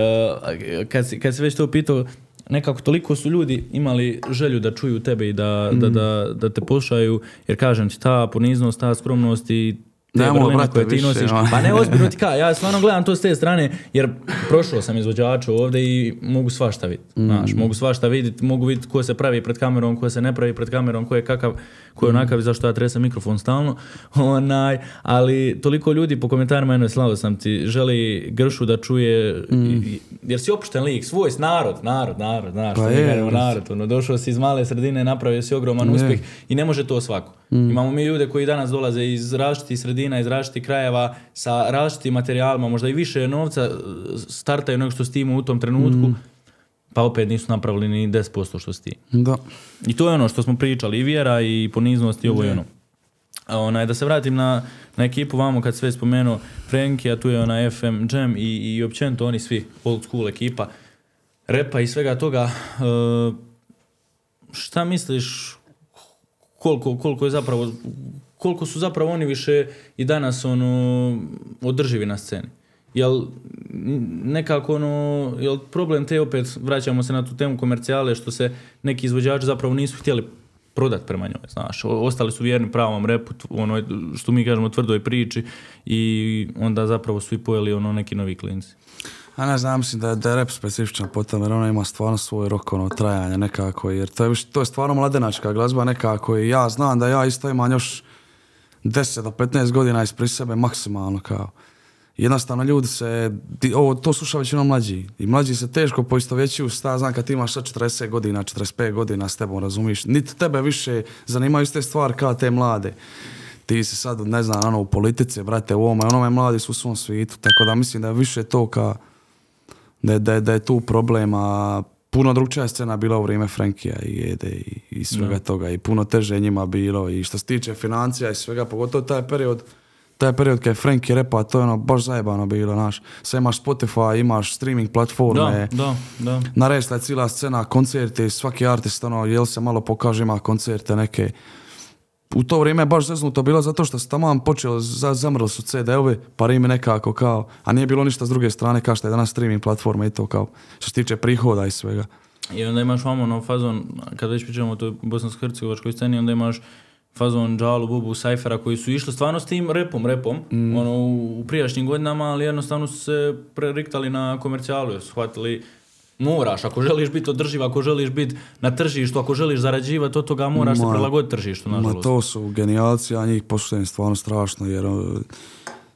Speaker 2: kad, si, kad si već to pitao, nekako toliko su ljudi imali želju da čuju tebe i da, da,
Speaker 1: Mm.
Speaker 2: da, da te poslušaju, jer kažem ti, ta poniznost, ta skromnost i te
Speaker 1: Nemoj,
Speaker 2: vrline
Speaker 1: brate,
Speaker 2: koje ti
Speaker 1: više,
Speaker 2: nosiš.
Speaker 1: ono.
Speaker 2: Pa ne, ozbiljno ti ka, ja stvarno gledam to s te strane, jer prošao sam izvođača ovdje i mogu svašta vidjeti.
Speaker 1: Mm.
Speaker 2: Znaš, mogu svašta vidjeti, mogu vidjeti ko se pravi pred kamerom, ko se ne pravi pred kamerom, ko je kakav, ko je
Speaker 1: Mm.
Speaker 2: onakav i zašto ja tresem mikrofon stalno. Onaj, ali toliko ljudi po komentarima, jedno slavo sam ti, želi Gršu da čuje,
Speaker 1: Mm.
Speaker 2: jer si opušten lik, svoj narod, narod, narod, znaš,
Speaker 1: Pa je,
Speaker 2: narod, ono, došao si iz male sredine, napravio si ogroman
Speaker 1: Je.
Speaker 2: uspjeh i ne može to svako.
Speaker 1: Mm.
Speaker 2: Imamo mi ljude koji danas dolaze iz različitih sredina, iz različitih krajeva, sa različitim materijalima, možda i više novca e, startaju nego što si ti imao u tom trenutku,
Speaker 1: Mm.
Speaker 2: pa opet nisu napravili ni 10% što ti.
Speaker 1: Da.
Speaker 2: I to je ono što smo pričali, i vjera i poniznost i ovo i ono. Onaj, da se vratim na, na ekipu vamo kad sve spomenuo Frenki, a tu je ona FM Jam i, i općenito oni svi old school ekipa repa i svega toga. E, šta misliš koliko, koliko je zapravo koliko su zapravo oni više i danas ono održivi na sceni? Jel nekako ono, jel problem te opet, vraćamo se na tu temu komercijale, što se neki izvođači zapravo nisu htjeli prodat prema njoj, znaš, ostali su vjerni pravom repu, ono, što mi kažemo tvrdoj priči i onda zapravo su i pojeli ono neki novi klinci.
Speaker 1: A ne znam, mislim da je, da je rap specifičan po tome, jer ona ima stvarno svoj rok ono, trajanja nekako, jer to je, to je stvarno mladenačka glazba nekako i ja znam da ja isto imam još 10 do 15 godina ispred sebe maksimalno kao. Jednostavno ljudi se, ovo, to sluša većinom mlađi i mlađi se teško poistovjećuju s ta, znam kad ti imaš sad 40 godina, 45 godina s tebom, razumiš, niti tebe više zanimaju iste stvari kao te mlade. Ti si sad, ne znam, ono, u politici, brate, u ovome, onome mladi su u svom svijetu, tako da mislim da je više to ka, da, da, da je tu problema puno drugčija scena bila u vrijeme Frankija i Ede i, i svega toga i puno teže njima bilo i što se tiče financija i svega, pogotovo taj period taj period kad je Frankie repa, to je ono baš zajebano bilo, znaš. Sve imaš Spotify, imaš streaming platforme,
Speaker 2: Da, da, da.
Speaker 1: je cijela scena, koncerti, svaki artist, ono, jel se malo pokaže, ima koncerte neke. U to vrijeme je baš zeznuto bilo zato što su tamo počeli, za, zamrli su CD-ovi, pa ime nekako kao, a nije bilo ništa s druge strane kao što je danas streaming platforme i to kao, što se tiče prihoda i svega.
Speaker 2: I onda imaš vamo ono fazon, kad već pričamo o toj bosansko-hercegovačkoj sceni, onda imaš fazon Džalu, Bubu, Sajfera koji su išli stvarno s tim repom, repom, ono u u prijašnjim godinama, ali jednostavno su se preriktali na komercijalu, jer su shvatili moraš, ako želiš biti održiv, ako želiš biti na tržištu, ako želiš zarađivati, od toga moraš se
Speaker 1: Ma-
Speaker 2: prilagoditi tržištu,
Speaker 1: Ma
Speaker 2: nažalost.
Speaker 1: to su genijalci, a njih poštujem stvarno strašno, jer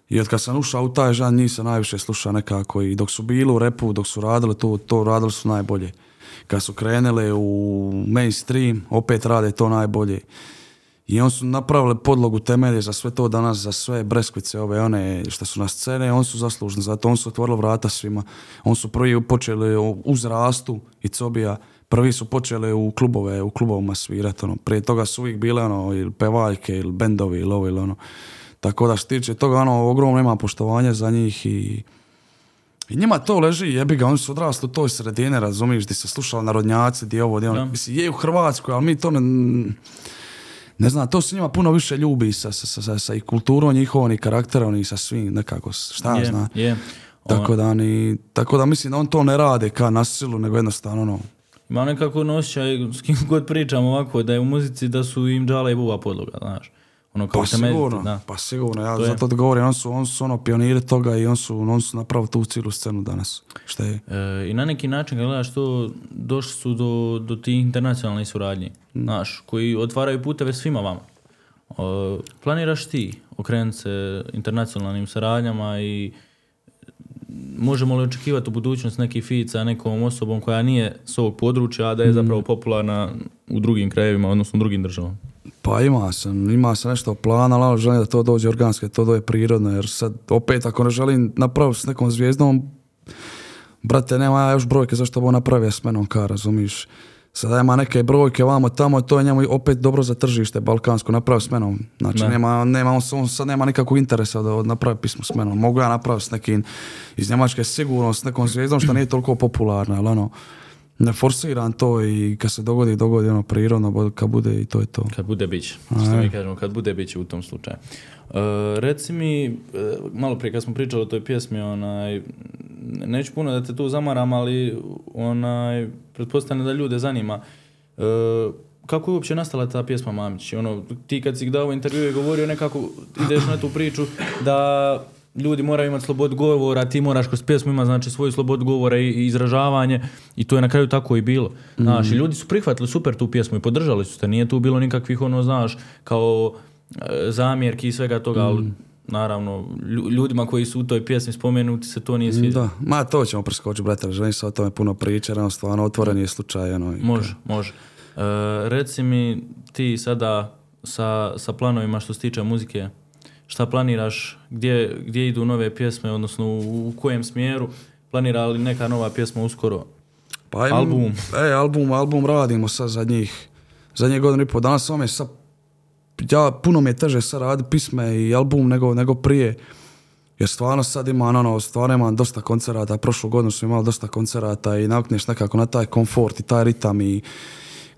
Speaker 1: i od kad sam ušao u taj žan, njih se najviše sluša nekako i dok su bili u repu, dok su radili to, to radili su najbolje. Kad su krenuli u mainstream, opet rade to najbolje. I oni su napravili podlogu temelje za sve to danas, za sve breskvice ove one što su na scene, oni su zaslužni za to, oni su otvorili vrata svima. Oni su prvi počeli uz rastu i cobija, prvi su počeli u klubove, u klubovima svirati, ono. Prije toga su uvijek bile ono, ili pevaljke, ili bendovi, ili ovo, ili ono. Tako da što tiče toga, ono, ogromno ima poštovanja za njih i I njima to leži, jebi ga, oni su odrasli u toj sredini, razumiješ, gdje se slušali narodnjaci, gdje ovo, gdje ono. Mislim, je u Hrvatskoj, ali mi to ne... Ne znam, to se njima puno više ljubi sa, sa, sa, sa, sa i kulturom njihovom i karakterom i sa svim nekako, šta
Speaker 2: je,
Speaker 1: znam.
Speaker 2: je.
Speaker 1: Tako da, ni, tako da mislim da on to ne rade ka nasilu, nego jednostavno ono,
Speaker 2: Imam nekako osjećaj, s kim god pričam ovako, da je u muzici da su im džala i buba podloga, znaš. Ono kao
Speaker 1: Pa sigurno,
Speaker 2: da.
Speaker 1: pa sigurno, ja
Speaker 2: To
Speaker 1: zato govorim, on su, on su ono pioniri toga i on su, on su napravili tu cijelu scenu danas. Šta je?
Speaker 2: E, I na neki način, gledaš to, došli su do, do tih internacionalnih suradnji, znaš, koji otvaraju puteve svima vama. E, planiraš ti okrenuti se internacionalnim saradnjama i možemo li očekivati u budućnosti neki fit sa nekom osobom koja nije s ovog područja, a da je zapravo popularna u drugim krajevima, odnosno u drugim državama?
Speaker 1: Pa ima sam, ima sam nešto plana, ali želim da to dođe organski, da to dođe prirodno, jer sad opet ako ne želim napraviti s nekom zvijezdom, brate, nema ja još brojke zašto bi on napravio s menom ka, razumiš? Sada ima neke brojke vamo tamo, to je njemu opet dobro za tržište balkansko, napravi s menom. Znači, nema, nema, on, on sad nema nikakvog interesa da napravi pismo s menom. Mogu ja napraviti s nekim iz Njemačke sigurno, s nekom zvijezdom što nije toliko popularna, ali ono, ne forsiram to i kad se dogodi, dogodi ono prirodno, kad bude i to je to.
Speaker 2: Kad bude bić, što mi kažemo, kad bude bić u tom slučaju. E, reci mi, e, malo prije kad smo pričali o toj pjesmi, onaj, neću puno da te tu zamaram, ali onaj, pretpostavljam da ljude zanima. E, kako je uopće nastala ta pjesma Mamić? Ono, ti kad si dao intervju i govorio nekako ideš na tu priču da ljudi moraju imati slobodu govora, ti moraš kroz pjesmu imati znači svoju slobodu govora i, i izražavanje i to je na kraju tako i bilo. Znaš, i ljudi su prihvatili super tu pjesmu i podržali su te, nije tu bilo nikakvih ono, znaš, kao e, zamjerki i svega toga, ali naravno lju- ljudima koji su u toj pjesmi spomenuti se to nije svidjelo.
Speaker 1: Da, ma to ćemo preskočiti, brate, želim se o tome puno pričati, jer ono stvarno otvoren je slučaj, ono,
Speaker 2: Može, može. E, reci mi ti sada sa, sa planovima što se tiče muzike, šta planiraš, gdje, gdje idu nove pjesme, odnosno u, u kojem smjeru, planira li neka nova pjesma uskoro?
Speaker 1: Pa im-
Speaker 2: Album.
Speaker 1: E, album, album radimo sad zadnjih, zadnjih godinu i pol dana, samo je sad, ja, puno mi je teže sad raditi pisme i album nego, nego prije, jer stvarno sad imam, ono, stvarno imam dosta koncerata, prošlu godinu smo imali dosta koncerata i navikneš nekako na taj komfort i taj ritam i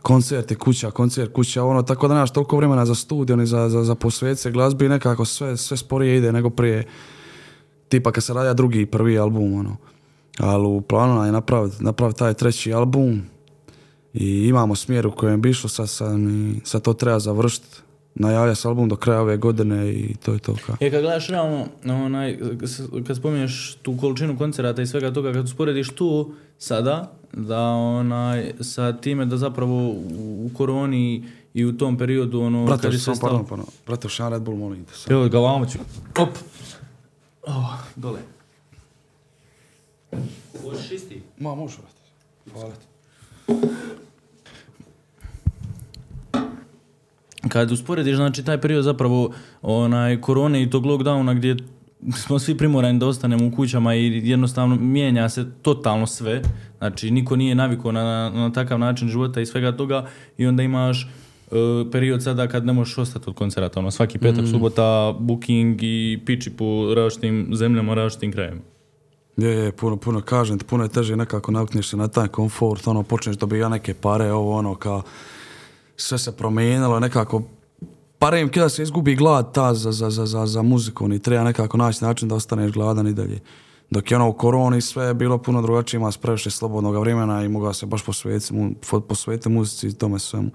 Speaker 1: koncert i kuća, koncert kuća, ono, tako da nemaš toliko vremena za studio ni za, za, za posvet se glazbi nekako sve, sve sporije ide nego prije, tipa kad se radi drugi prvi album, ono. Ali u planu je napraviti napravit taj treći album i imamo smjer u kojem bi išlo, sad, sam i sad to treba završiti. Najavlja se album do kraja ove godine i to je to. Ka.
Speaker 2: E, kad gledaš realno, onaj, s- kad spominješ tu količinu koncerata i svega toga, kad usporediš tu sada, da onaj, sa time da zapravo u, koroni i u tom periodu, ono,
Speaker 1: Brate,
Speaker 2: kad je
Speaker 1: samo
Speaker 2: stalo...
Speaker 1: pardon, pardon. Brate, još jedan Red Bull, molim te. sad.
Speaker 2: Evo ga, vamo ću. Op. Oh, dole. Hoćeš isti?
Speaker 1: Ma, može, brate. Hvala ti.
Speaker 2: Kad usporediš, znači, taj period zapravo onaj, korone i tog lockdowna gdje smo svi primorani da ostanemo u kućama i jednostavno mijenja se totalno sve. Znači, niko nije navikao na, na, na takav način života i svega toga i onda imaš e, period sada kad ne možeš ostati od koncerata. Ono, svaki petak, subota, booking i piči po različitim zemljama, različitim krajevima.
Speaker 1: Je, je, puno, puno, kažem ti, puno je teže nekako navikneš se na taj komfort, ono, počneš dobijati neke pare, ovo, ono, kao, sve se promijenilo, nekako, pare im kada se izgubi glad ta za, za, za, za, za muziku, ni treba nekako naći način da ostaneš gladan i dalje. Dok je ono u koroni sve je bilo puno drugačije, ima previše slobodnog vremena i mogao se baš posvetiti, posvetiti muzici i tome svemu.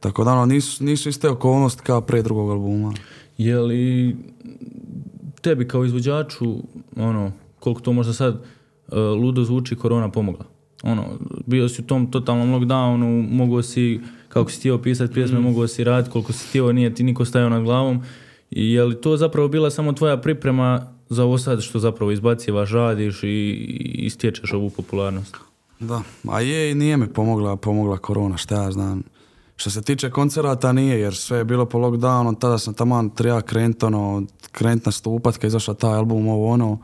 Speaker 1: Tako da ono, nisu, nisu iste okolnosti kao prije drugog albuma.
Speaker 2: Je li tebi kao izvođaču, ono, koliko to možda sad uh, ludo zvuči, korona pomogla? Ono, bio si u tom totalnom lockdownu, mogao si, kako si htio pisati pjesme, mogao si raditi, koliko si htio, nije ti niko stajao nad glavom. I je li to zapravo bila samo tvoja priprema za ovo sad što zapravo izbacivaš, radiš i, i stječeš ovu popularnost?
Speaker 1: Da, a je i nije mi pomogla, pomogla korona, šta ja znam. Što se tiče koncerata nije, jer sve je bilo po lockdownu, tada sam taman treba krenut, ono, krenut nastupat kad je izašao taj album, ovo ono.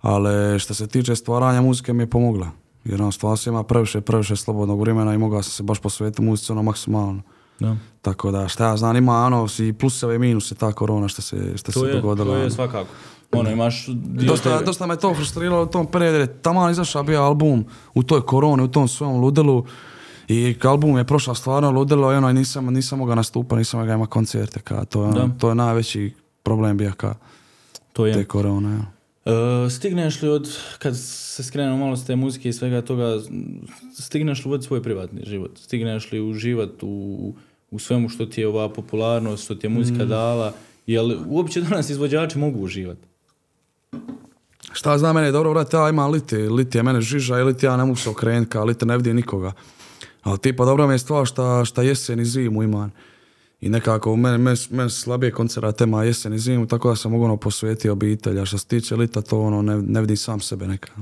Speaker 1: Ali što se tiče stvaranja muzike mi je pomogla. Jer ono, stvarno ima previše, previše slobodnog vremena i mogao sam se baš posvetiti muzici ono maksimalno.
Speaker 2: Da.
Speaker 1: Tako da, šta ja znam, ima ono i pluseve i minuse ta korona što se, što
Speaker 2: To
Speaker 1: se
Speaker 2: je,
Speaker 1: dogodilo.
Speaker 2: to je
Speaker 1: ono.
Speaker 2: svakako. Ono, imaš
Speaker 1: Dosta,
Speaker 2: tebe-
Speaker 1: dosta me to frustriralo u tom periodu, jer je taman izašao bio album u toj koroni, u tom svom ludilu i album je prošao stvarno ludilo i ono, nisam, nisam mogao nastupati, nisam mogao imati koncerte, ka, to, je, ono, to je najveći problem bio ka
Speaker 2: to je.
Speaker 1: te korone. ja.
Speaker 2: E, stigneš li od, kad se skrenemo malo s te muzike i svega toga, stigneš li voditi svoj privatni život? Stigneš li uživati u, u svemu što ti je ova popularnost, što ti je
Speaker 1: Mm.
Speaker 2: muzika dala? Jel uopće danas izvođači mogu uživati?
Speaker 1: Šta znam, mene dobro, brate, ja imam liti, liti je mene žiža i liti ja ne mogu se okrenuti, ka liti ne vidim nikoga. Ali tipa dobro mi je stvar šta, šta jesen i zimu imam. I nekako meni men, men slabije koncera tema jesen i zimu, tako da sam mogu ono posvetiti. A što se tiče lita, to ono ne, ne vidim sam sebe nekako.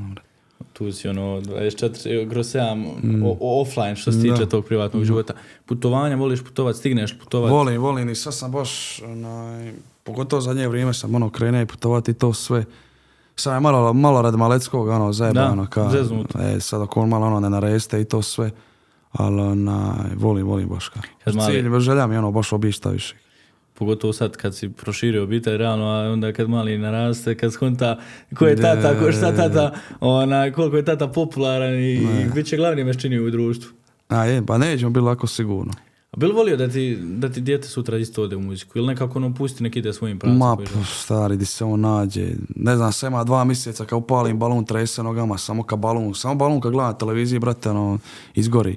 Speaker 2: Tu si ono 24 kroz 7 o- o- offline što se tiče
Speaker 1: Mm. Da.
Speaker 2: tog privatnog života. Putovanja, voliš putovati, stigneš li putovati?
Speaker 1: Volim, volim i sad sam baš, onaj, pogotovo zadnje vrijeme sam ono krenuo i putovati to sve. Sad je malo, malo radi Maleckog, ono, zajebano,
Speaker 2: Da,
Speaker 1: ka,
Speaker 2: zeznut.
Speaker 1: e, sad ako on malo ono ne nareste i to sve. Ali onaj, volim, volim baš ka.
Speaker 2: Kad mali-
Speaker 1: Cilj, želja mi je ono baš obići šta više.
Speaker 2: Pogotovo sad kad si proširio obitelj, realno, a onda kad mali naraste, kad skonta ko je tata, ko šta tata, ona, koliko je tata popularan i, i bit će glavni meščini u društvu.
Speaker 1: A je, pa nećemo biti lako sigurno.
Speaker 2: A bi li volio da ti, da ti dijete sutra isto ode u muziku ili nekako ono pusti nek ide svojim pravcem?
Speaker 1: Ma,
Speaker 2: koji
Speaker 1: p-
Speaker 2: želi?
Speaker 1: stari, di se on nađe. Ne znam, sve ima dva mjeseca kad upalim balon, trese nogama, samo ka balon. Samo balon kad gledam na televiziji, brate, ono, izgori.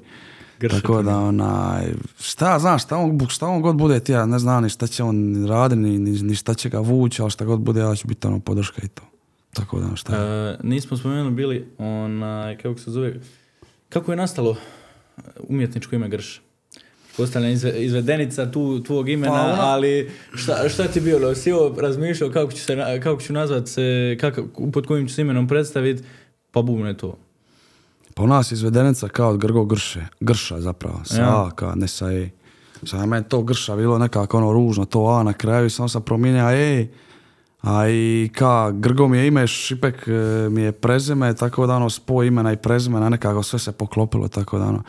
Speaker 2: Grše
Speaker 1: Tako da, onaj, šta, znaš, šta on, šta on god bude, ti ja ne znam ni šta će on raditi, ni, ni, ni šta će ga vući, ali šta god bude, ja ću biti ono podrška i to. Tako da, šta.
Speaker 2: E, nismo spomenuli bili onaj, kako se zove, kako je nastalo umjetničko ime Grš? Postavljam izve- izvedenica tu tvog imena,
Speaker 1: Pa, ona-
Speaker 2: ali šta, šta ti bilo? Si ovo razmišljao kako ću, se, kako ću nazvat se, kako, pod kojim ću se imenom predstaviti, pa bubne to.
Speaker 1: Pa u nas je izvedenica kao od Grgo Grše, Grša zapravo, sa
Speaker 2: Ja.
Speaker 1: A, ka, ne sa E. Sad meni to Grša bilo nekako ono ružno, to A na kraju, samo sam promijenio E. A i ka, Grgo mi je ime, Šipek e, mi je prezime, tako da ono spoj imena i prezimena, nekako sve se poklopilo, tako da ono.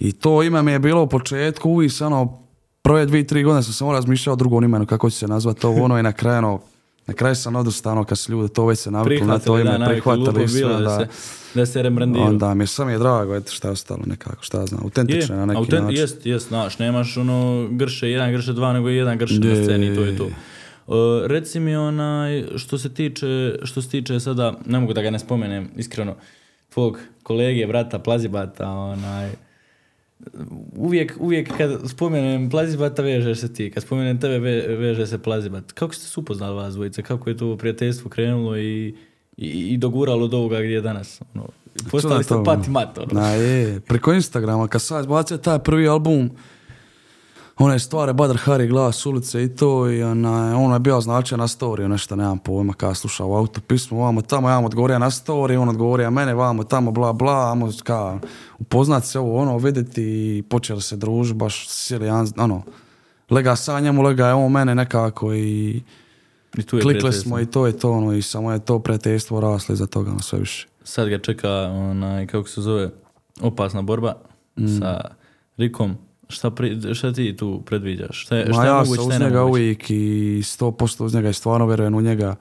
Speaker 1: I to ime mi je bilo u početku, uvijek se ono, prve dvije, tri godine sam samo razmišljao o drugom imenu, kako će se nazvati to ono i na kraju ono, na kraju sam odustano kad su ljudi to već se navikli na to ime,
Speaker 2: da,
Speaker 1: prihvatili i sve,
Speaker 2: bilo da,
Speaker 1: da.
Speaker 2: se, da se rebrandiraju.
Speaker 1: Onda mi je sam je drago, eto šta je ostalo nekako, šta znam, autentično na neki
Speaker 2: autent-
Speaker 1: način.
Speaker 2: Jest, jest, znaš, nemaš ono grše jedan, grše dva, nego jedan grše na
Speaker 1: Je,
Speaker 2: sceni, to je
Speaker 1: je,
Speaker 2: to.
Speaker 1: je.
Speaker 2: Uh, reci mi onaj, što se tiče, što se tiče sada, ne mogu da ga ne spomenem, iskreno, tvog kolege, brata Plazibata, onaj, uvijek, uvijek kad spomenem Plazibata vežeš se ti, kad spomenem tebe ve, veže se Plazibat. Kako ste se upoznali vas dvojice? Kako je to prijateljstvo krenulo i, i, i doguralo do ovoga gdje je danas? Ono, postali ste
Speaker 1: to,
Speaker 2: pat i mat, ono.
Speaker 1: Na je, preko Instagrama, kad sam izbacio taj prvi album, one stvari Badr Hari glas ulice i to i ona, ono je bio označio na story, nešto nemam pojma, kada slušao u auto pismo, vamo tamo, ja mu odgovorio na story, on odgovorio mene, vamo tamo, bla bla, amo ka, upoznat se ovo, ono, vidjeti i počeli se družiti, baš jedan, ono, lega sa njemu, lega je on mene nekako i
Speaker 2: I tu je
Speaker 1: klikli
Speaker 2: prijateljstvo.
Speaker 1: smo i to je to, ono, i samo je to prijateljstvo raslo iza toga, ono, sve više.
Speaker 2: sad ga čeka onaj, kako se zove, opasna borba
Speaker 1: Mm.
Speaker 2: sa Rikom. Šta, pri, šta ti tu predviđaš? Šta je, šta
Speaker 1: Ma
Speaker 2: je
Speaker 1: ja sam
Speaker 2: šta
Speaker 1: uz
Speaker 2: je
Speaker 1: njega uvijek i 100% uz njega i stvarno vjerujem u njega.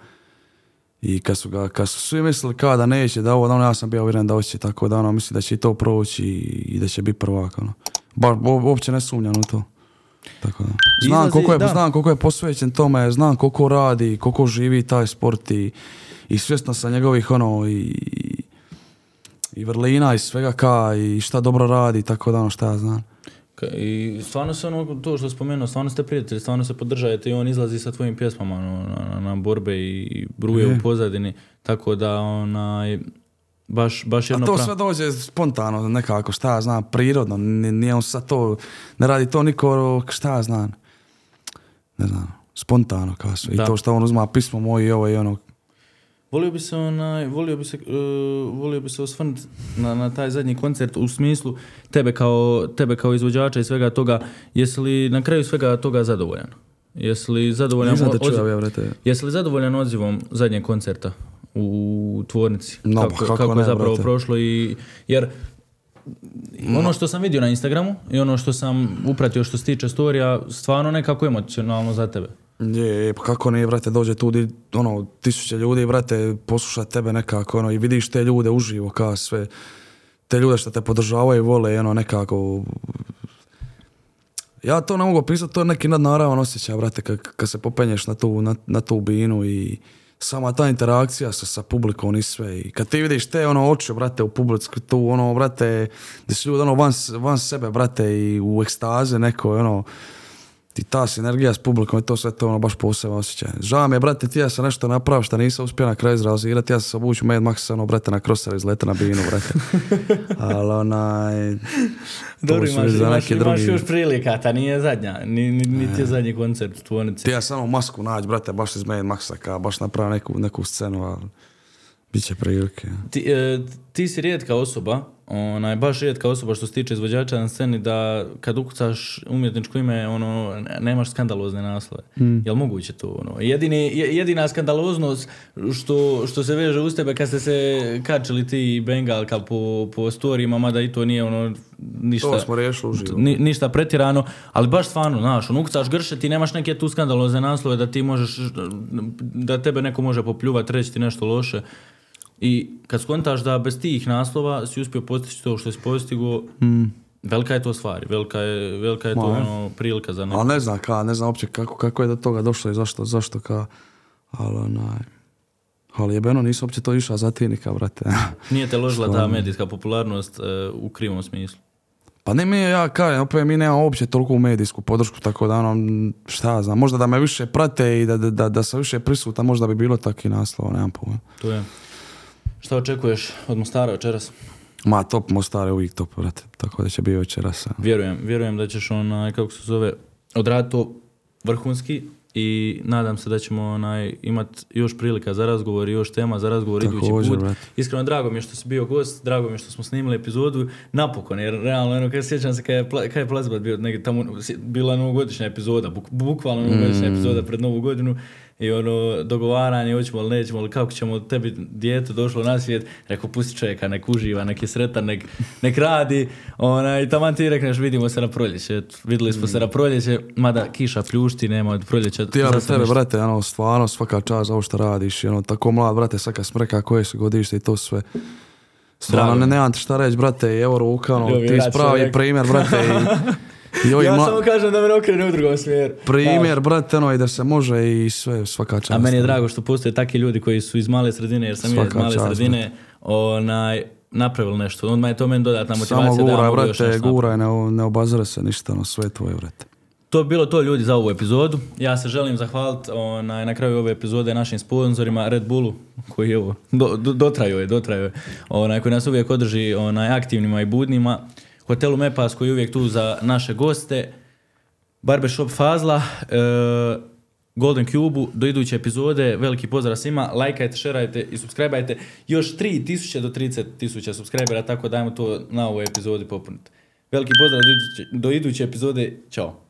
Speaker 1: I kad su, ga, kad su svi mislili kao da neće, da ovo, da ono, ja sam bio uvjeren da hoće, tako da ono, mislim da će i to proći i, da će biti prvak. Ono. Bar, uopće ne sumnjam u to. Tako da. Znam,
Speaker 2: Izlazi-
Speaker 1: koliko je,
Speaker 2: da.
Speaker 1: znam koliko je posvećen tome, znam koliko radi, koliko živi taj sport i, i svjesno sam njegovih ono i, i vrlina i svega ka i šta dobro radi, tako da ono šta ja znam.
Speaker 2: I stvarno se ono, to što spomenuo, stvarno ste prijatelji, stvarno se podržajete i on izlazi sa tvojim pjesmama ono, na, na, borbe i bruje
Speaker 1: Je.
Speaker 2: u pozadini, tako da onaj, baš, baš jedno
Speaker 1: A to
Speaker 2: pra-
Speaker 1: sve dođe spontano nekako, šta ja znam, prirodno, ni- nije on sad to, ne radi to niko, šta ja znam, ne znam, spontano kao sve. I to što on uzma pismo moje i ovo i ono,
Speaker 2: Volio bi se onaj, volio bi se, uh, volio bi se osvrnuti na, na taj zadnji koncert u smislu tebe kao, tebe kao izvođača i svega toga. Jesi li na kraju svega toga zadovoljan? Jesi li zadovoljan,
Speaker 1: nisam te čuo, ja
Speaker 2: jesi li zadovoljan odzivom zadnjeg koncerta u tvornici?
Speaker 1: No,
Speaker 2: kako,
Speaker 1: kako
Speaker 2: kako
Speaker 1: ne,
Speaker 2: je zapravo
Speaker 1: brate.
Speaker 2: prošlo i jer ono što sam vidio na Instagramu i ono što sam upratio što se tiče storija, stvarno nekako emocionalno za tebe.
Speaker 1: Je, pa kako ne, brate, dođe tu di, ono, tisuće ljudi, brate, posluša tebe nekako, ono, i vidiš te ljude uživo, kao sve, te ljude što te podržavaju, vole, ono, nekako, ja to ne mogu opisati, to je neki nadnaravan osjećaj, brate, kad, kad se popenješ na tu, na, na tu binu i sama ta interakcija sa, sa publikom i sve. I kad ti vidiš te ono oči, brate, u publici, tu ono, brate, gdje su ljudi ono van, van sebe, brate, i u ekstaze neko, ono, i ta sinergija s publikom i to sve to ono baš posebno osjećaj. Žao mi je, brate, ti ja sam nešto napravio što nisam uspio na kraju izrealizirati, ja sam se obuću Mad Max, ono, brate, na crosser izleta na binu, brate. Ali onaj...
Speaker 2: Dobro, imaš,
Speaker 1: za
Speaker 2: imaš, imaš
Speaker 1: drugi-
Speaker 2: još prilika, ta nije zadnja, ni, ni, niti je zadnji koncert u tvornici.
Speaker 1: Ti ja samo masku naći, brate, baš iz Mad Maxa, kao baš napravio neku, neku scenu, ali bit će prilike.
Speaker 2: Ti, e, ti si rijetka osoba, onaj, baš rijetka osoba što se tiče izvođača na sceni da kad ukucaš umjetničko ime, ono, ne- nemaš skandalozne naslove. Jel moguće to? Ono? Jedini, je- jedina skandaloznost što, što se veže uz tebe kad ste se kačili ti i Bengalka po, po storijima, mada i to nije ono ništa...
Speaker 1: To smo riješili uživo.
Speaker 2: Ni, ništa pretjerano, ali baš stvarno, znaš, ono, ukucaš grše, ti nemaš neke tu skandalozne naslove da ti možeš, da tebe neko može popljuvati, reći ti nešto loše. I kad skontaš da bez tih naslova si uspio postići to što si postigao, velika je to stvar, velika je, velika je to
Speaker 1: Ma,
Speaker 2: ono, prilika za neko.
Speaker 1: Ali ne znam ka, ne znam uopće kako, kako je do toga došlo i zašto, zašto ka, ali onaj, ali jebeno nisam uopće to išao za tinika, brate.
Speaker 2: Nije te ložila ta medijska popularnost e, u krivom smislu.
Speaker 1: Pa ne mi ja kažem, opet mi nemamo uopće toliko medijsku podršku, tako da ono, šta ja znam, možda da me više prate i da, da, da, da sam više prisutan, možda bi bilo takvi naslov, nemam pojma.
Speaker 2: To je. Šta očekuješ od Mostara večeras?
Speaker 1: Ma top Mostar je uvijek top, brate, tako da će biti večeras.
Speaker 2: Vjerujem, vjerujem da ćeš onaj, kako se zove, odraditi to vrhunski i nadam se da ćemo onaj, imat još prilika za razgovor i još tema za razgovor idući
Speaker 1: Također,
Speaker 2: put. Iskreno, drago mi je što si bio gost, drago mi je što smo snimili epizodu, napokon, jer realno, ono, kad sjećam se kad je, pla- kad je Plazbat bio, negdje tamo, bila novogodišnja epizoda, buk, bukvalno novogodišnja
Speaker 1: Mm.
Speaker 2: epizoda pred novu godinu i ono, dogovaranje, hoćemo li nećemo li, kako ćemo tebi dijete došlo na svijet, rekao, pusti čovjeka, nek uživa, nek je sretan, nek, nek radi, ona, i taman ti rekneš, vidimo se na proljeće, vidjeli smo se na proljeće, mada kiša pljušti, nema od proljeća.
Speaker 1: Ti ja tebe, brate, ono, stvarno svaka čast za ovo što radiš, ono, tako mlad, brate, svaka smreka koje su godište i to sve. Stvarno, ne, nemam ti šta reći, brate, evo ruka, ono, ti spravi primjer, brate, i, ovi
Speaker 2: Ja
Speaker 1: mla-
Speaker 2: samo kažem da me ne okrene u drugom smjeru.
Speaker 1: primjer, brate, ono, i da se može i sve, svaka čast.
Speaker 2: A meni je drago što postoje takvi ljudi koji su iz male sredine, jer sam ja iz male
Speaker 1: čast,
Speaker 2: sredine, onaj, napravili nešto. Odmah je to meni dodatna
Speaker 1: Samo
Speaker 2: motivacija da ja
Speaker 1: gura,
Speaker 2: mogu još
Speaker 1: brate,
Speaker 2: nešto
Speaker 1: gura, ne, ne obazire se ništa, ono, sve je tvoje, brate.
Speaker 2: To bi bilo to ljudi za ovu epizodu. Ja se želim zahvaliti onaj, na kraju ove epizode našim sponzorima Red Bullu, koji evo, do, do, dotrajao je, dotrajao je, onaj, koji nas uvijek održi onaj, aktivnima i budnima. Hotelu Mepas koji je uvijek tu za naše goste. Barbershop Fazla, e, Golden Cube, do iduće epizode, veliki pozdrav svima, lajkajte, šerajte i subscribeajte. Još 3000 do 30.000 subscribera, tako dajmo to na ovoj epizodi popuniti. Veliki pozdrav do iduće, do iduće epizode, čao.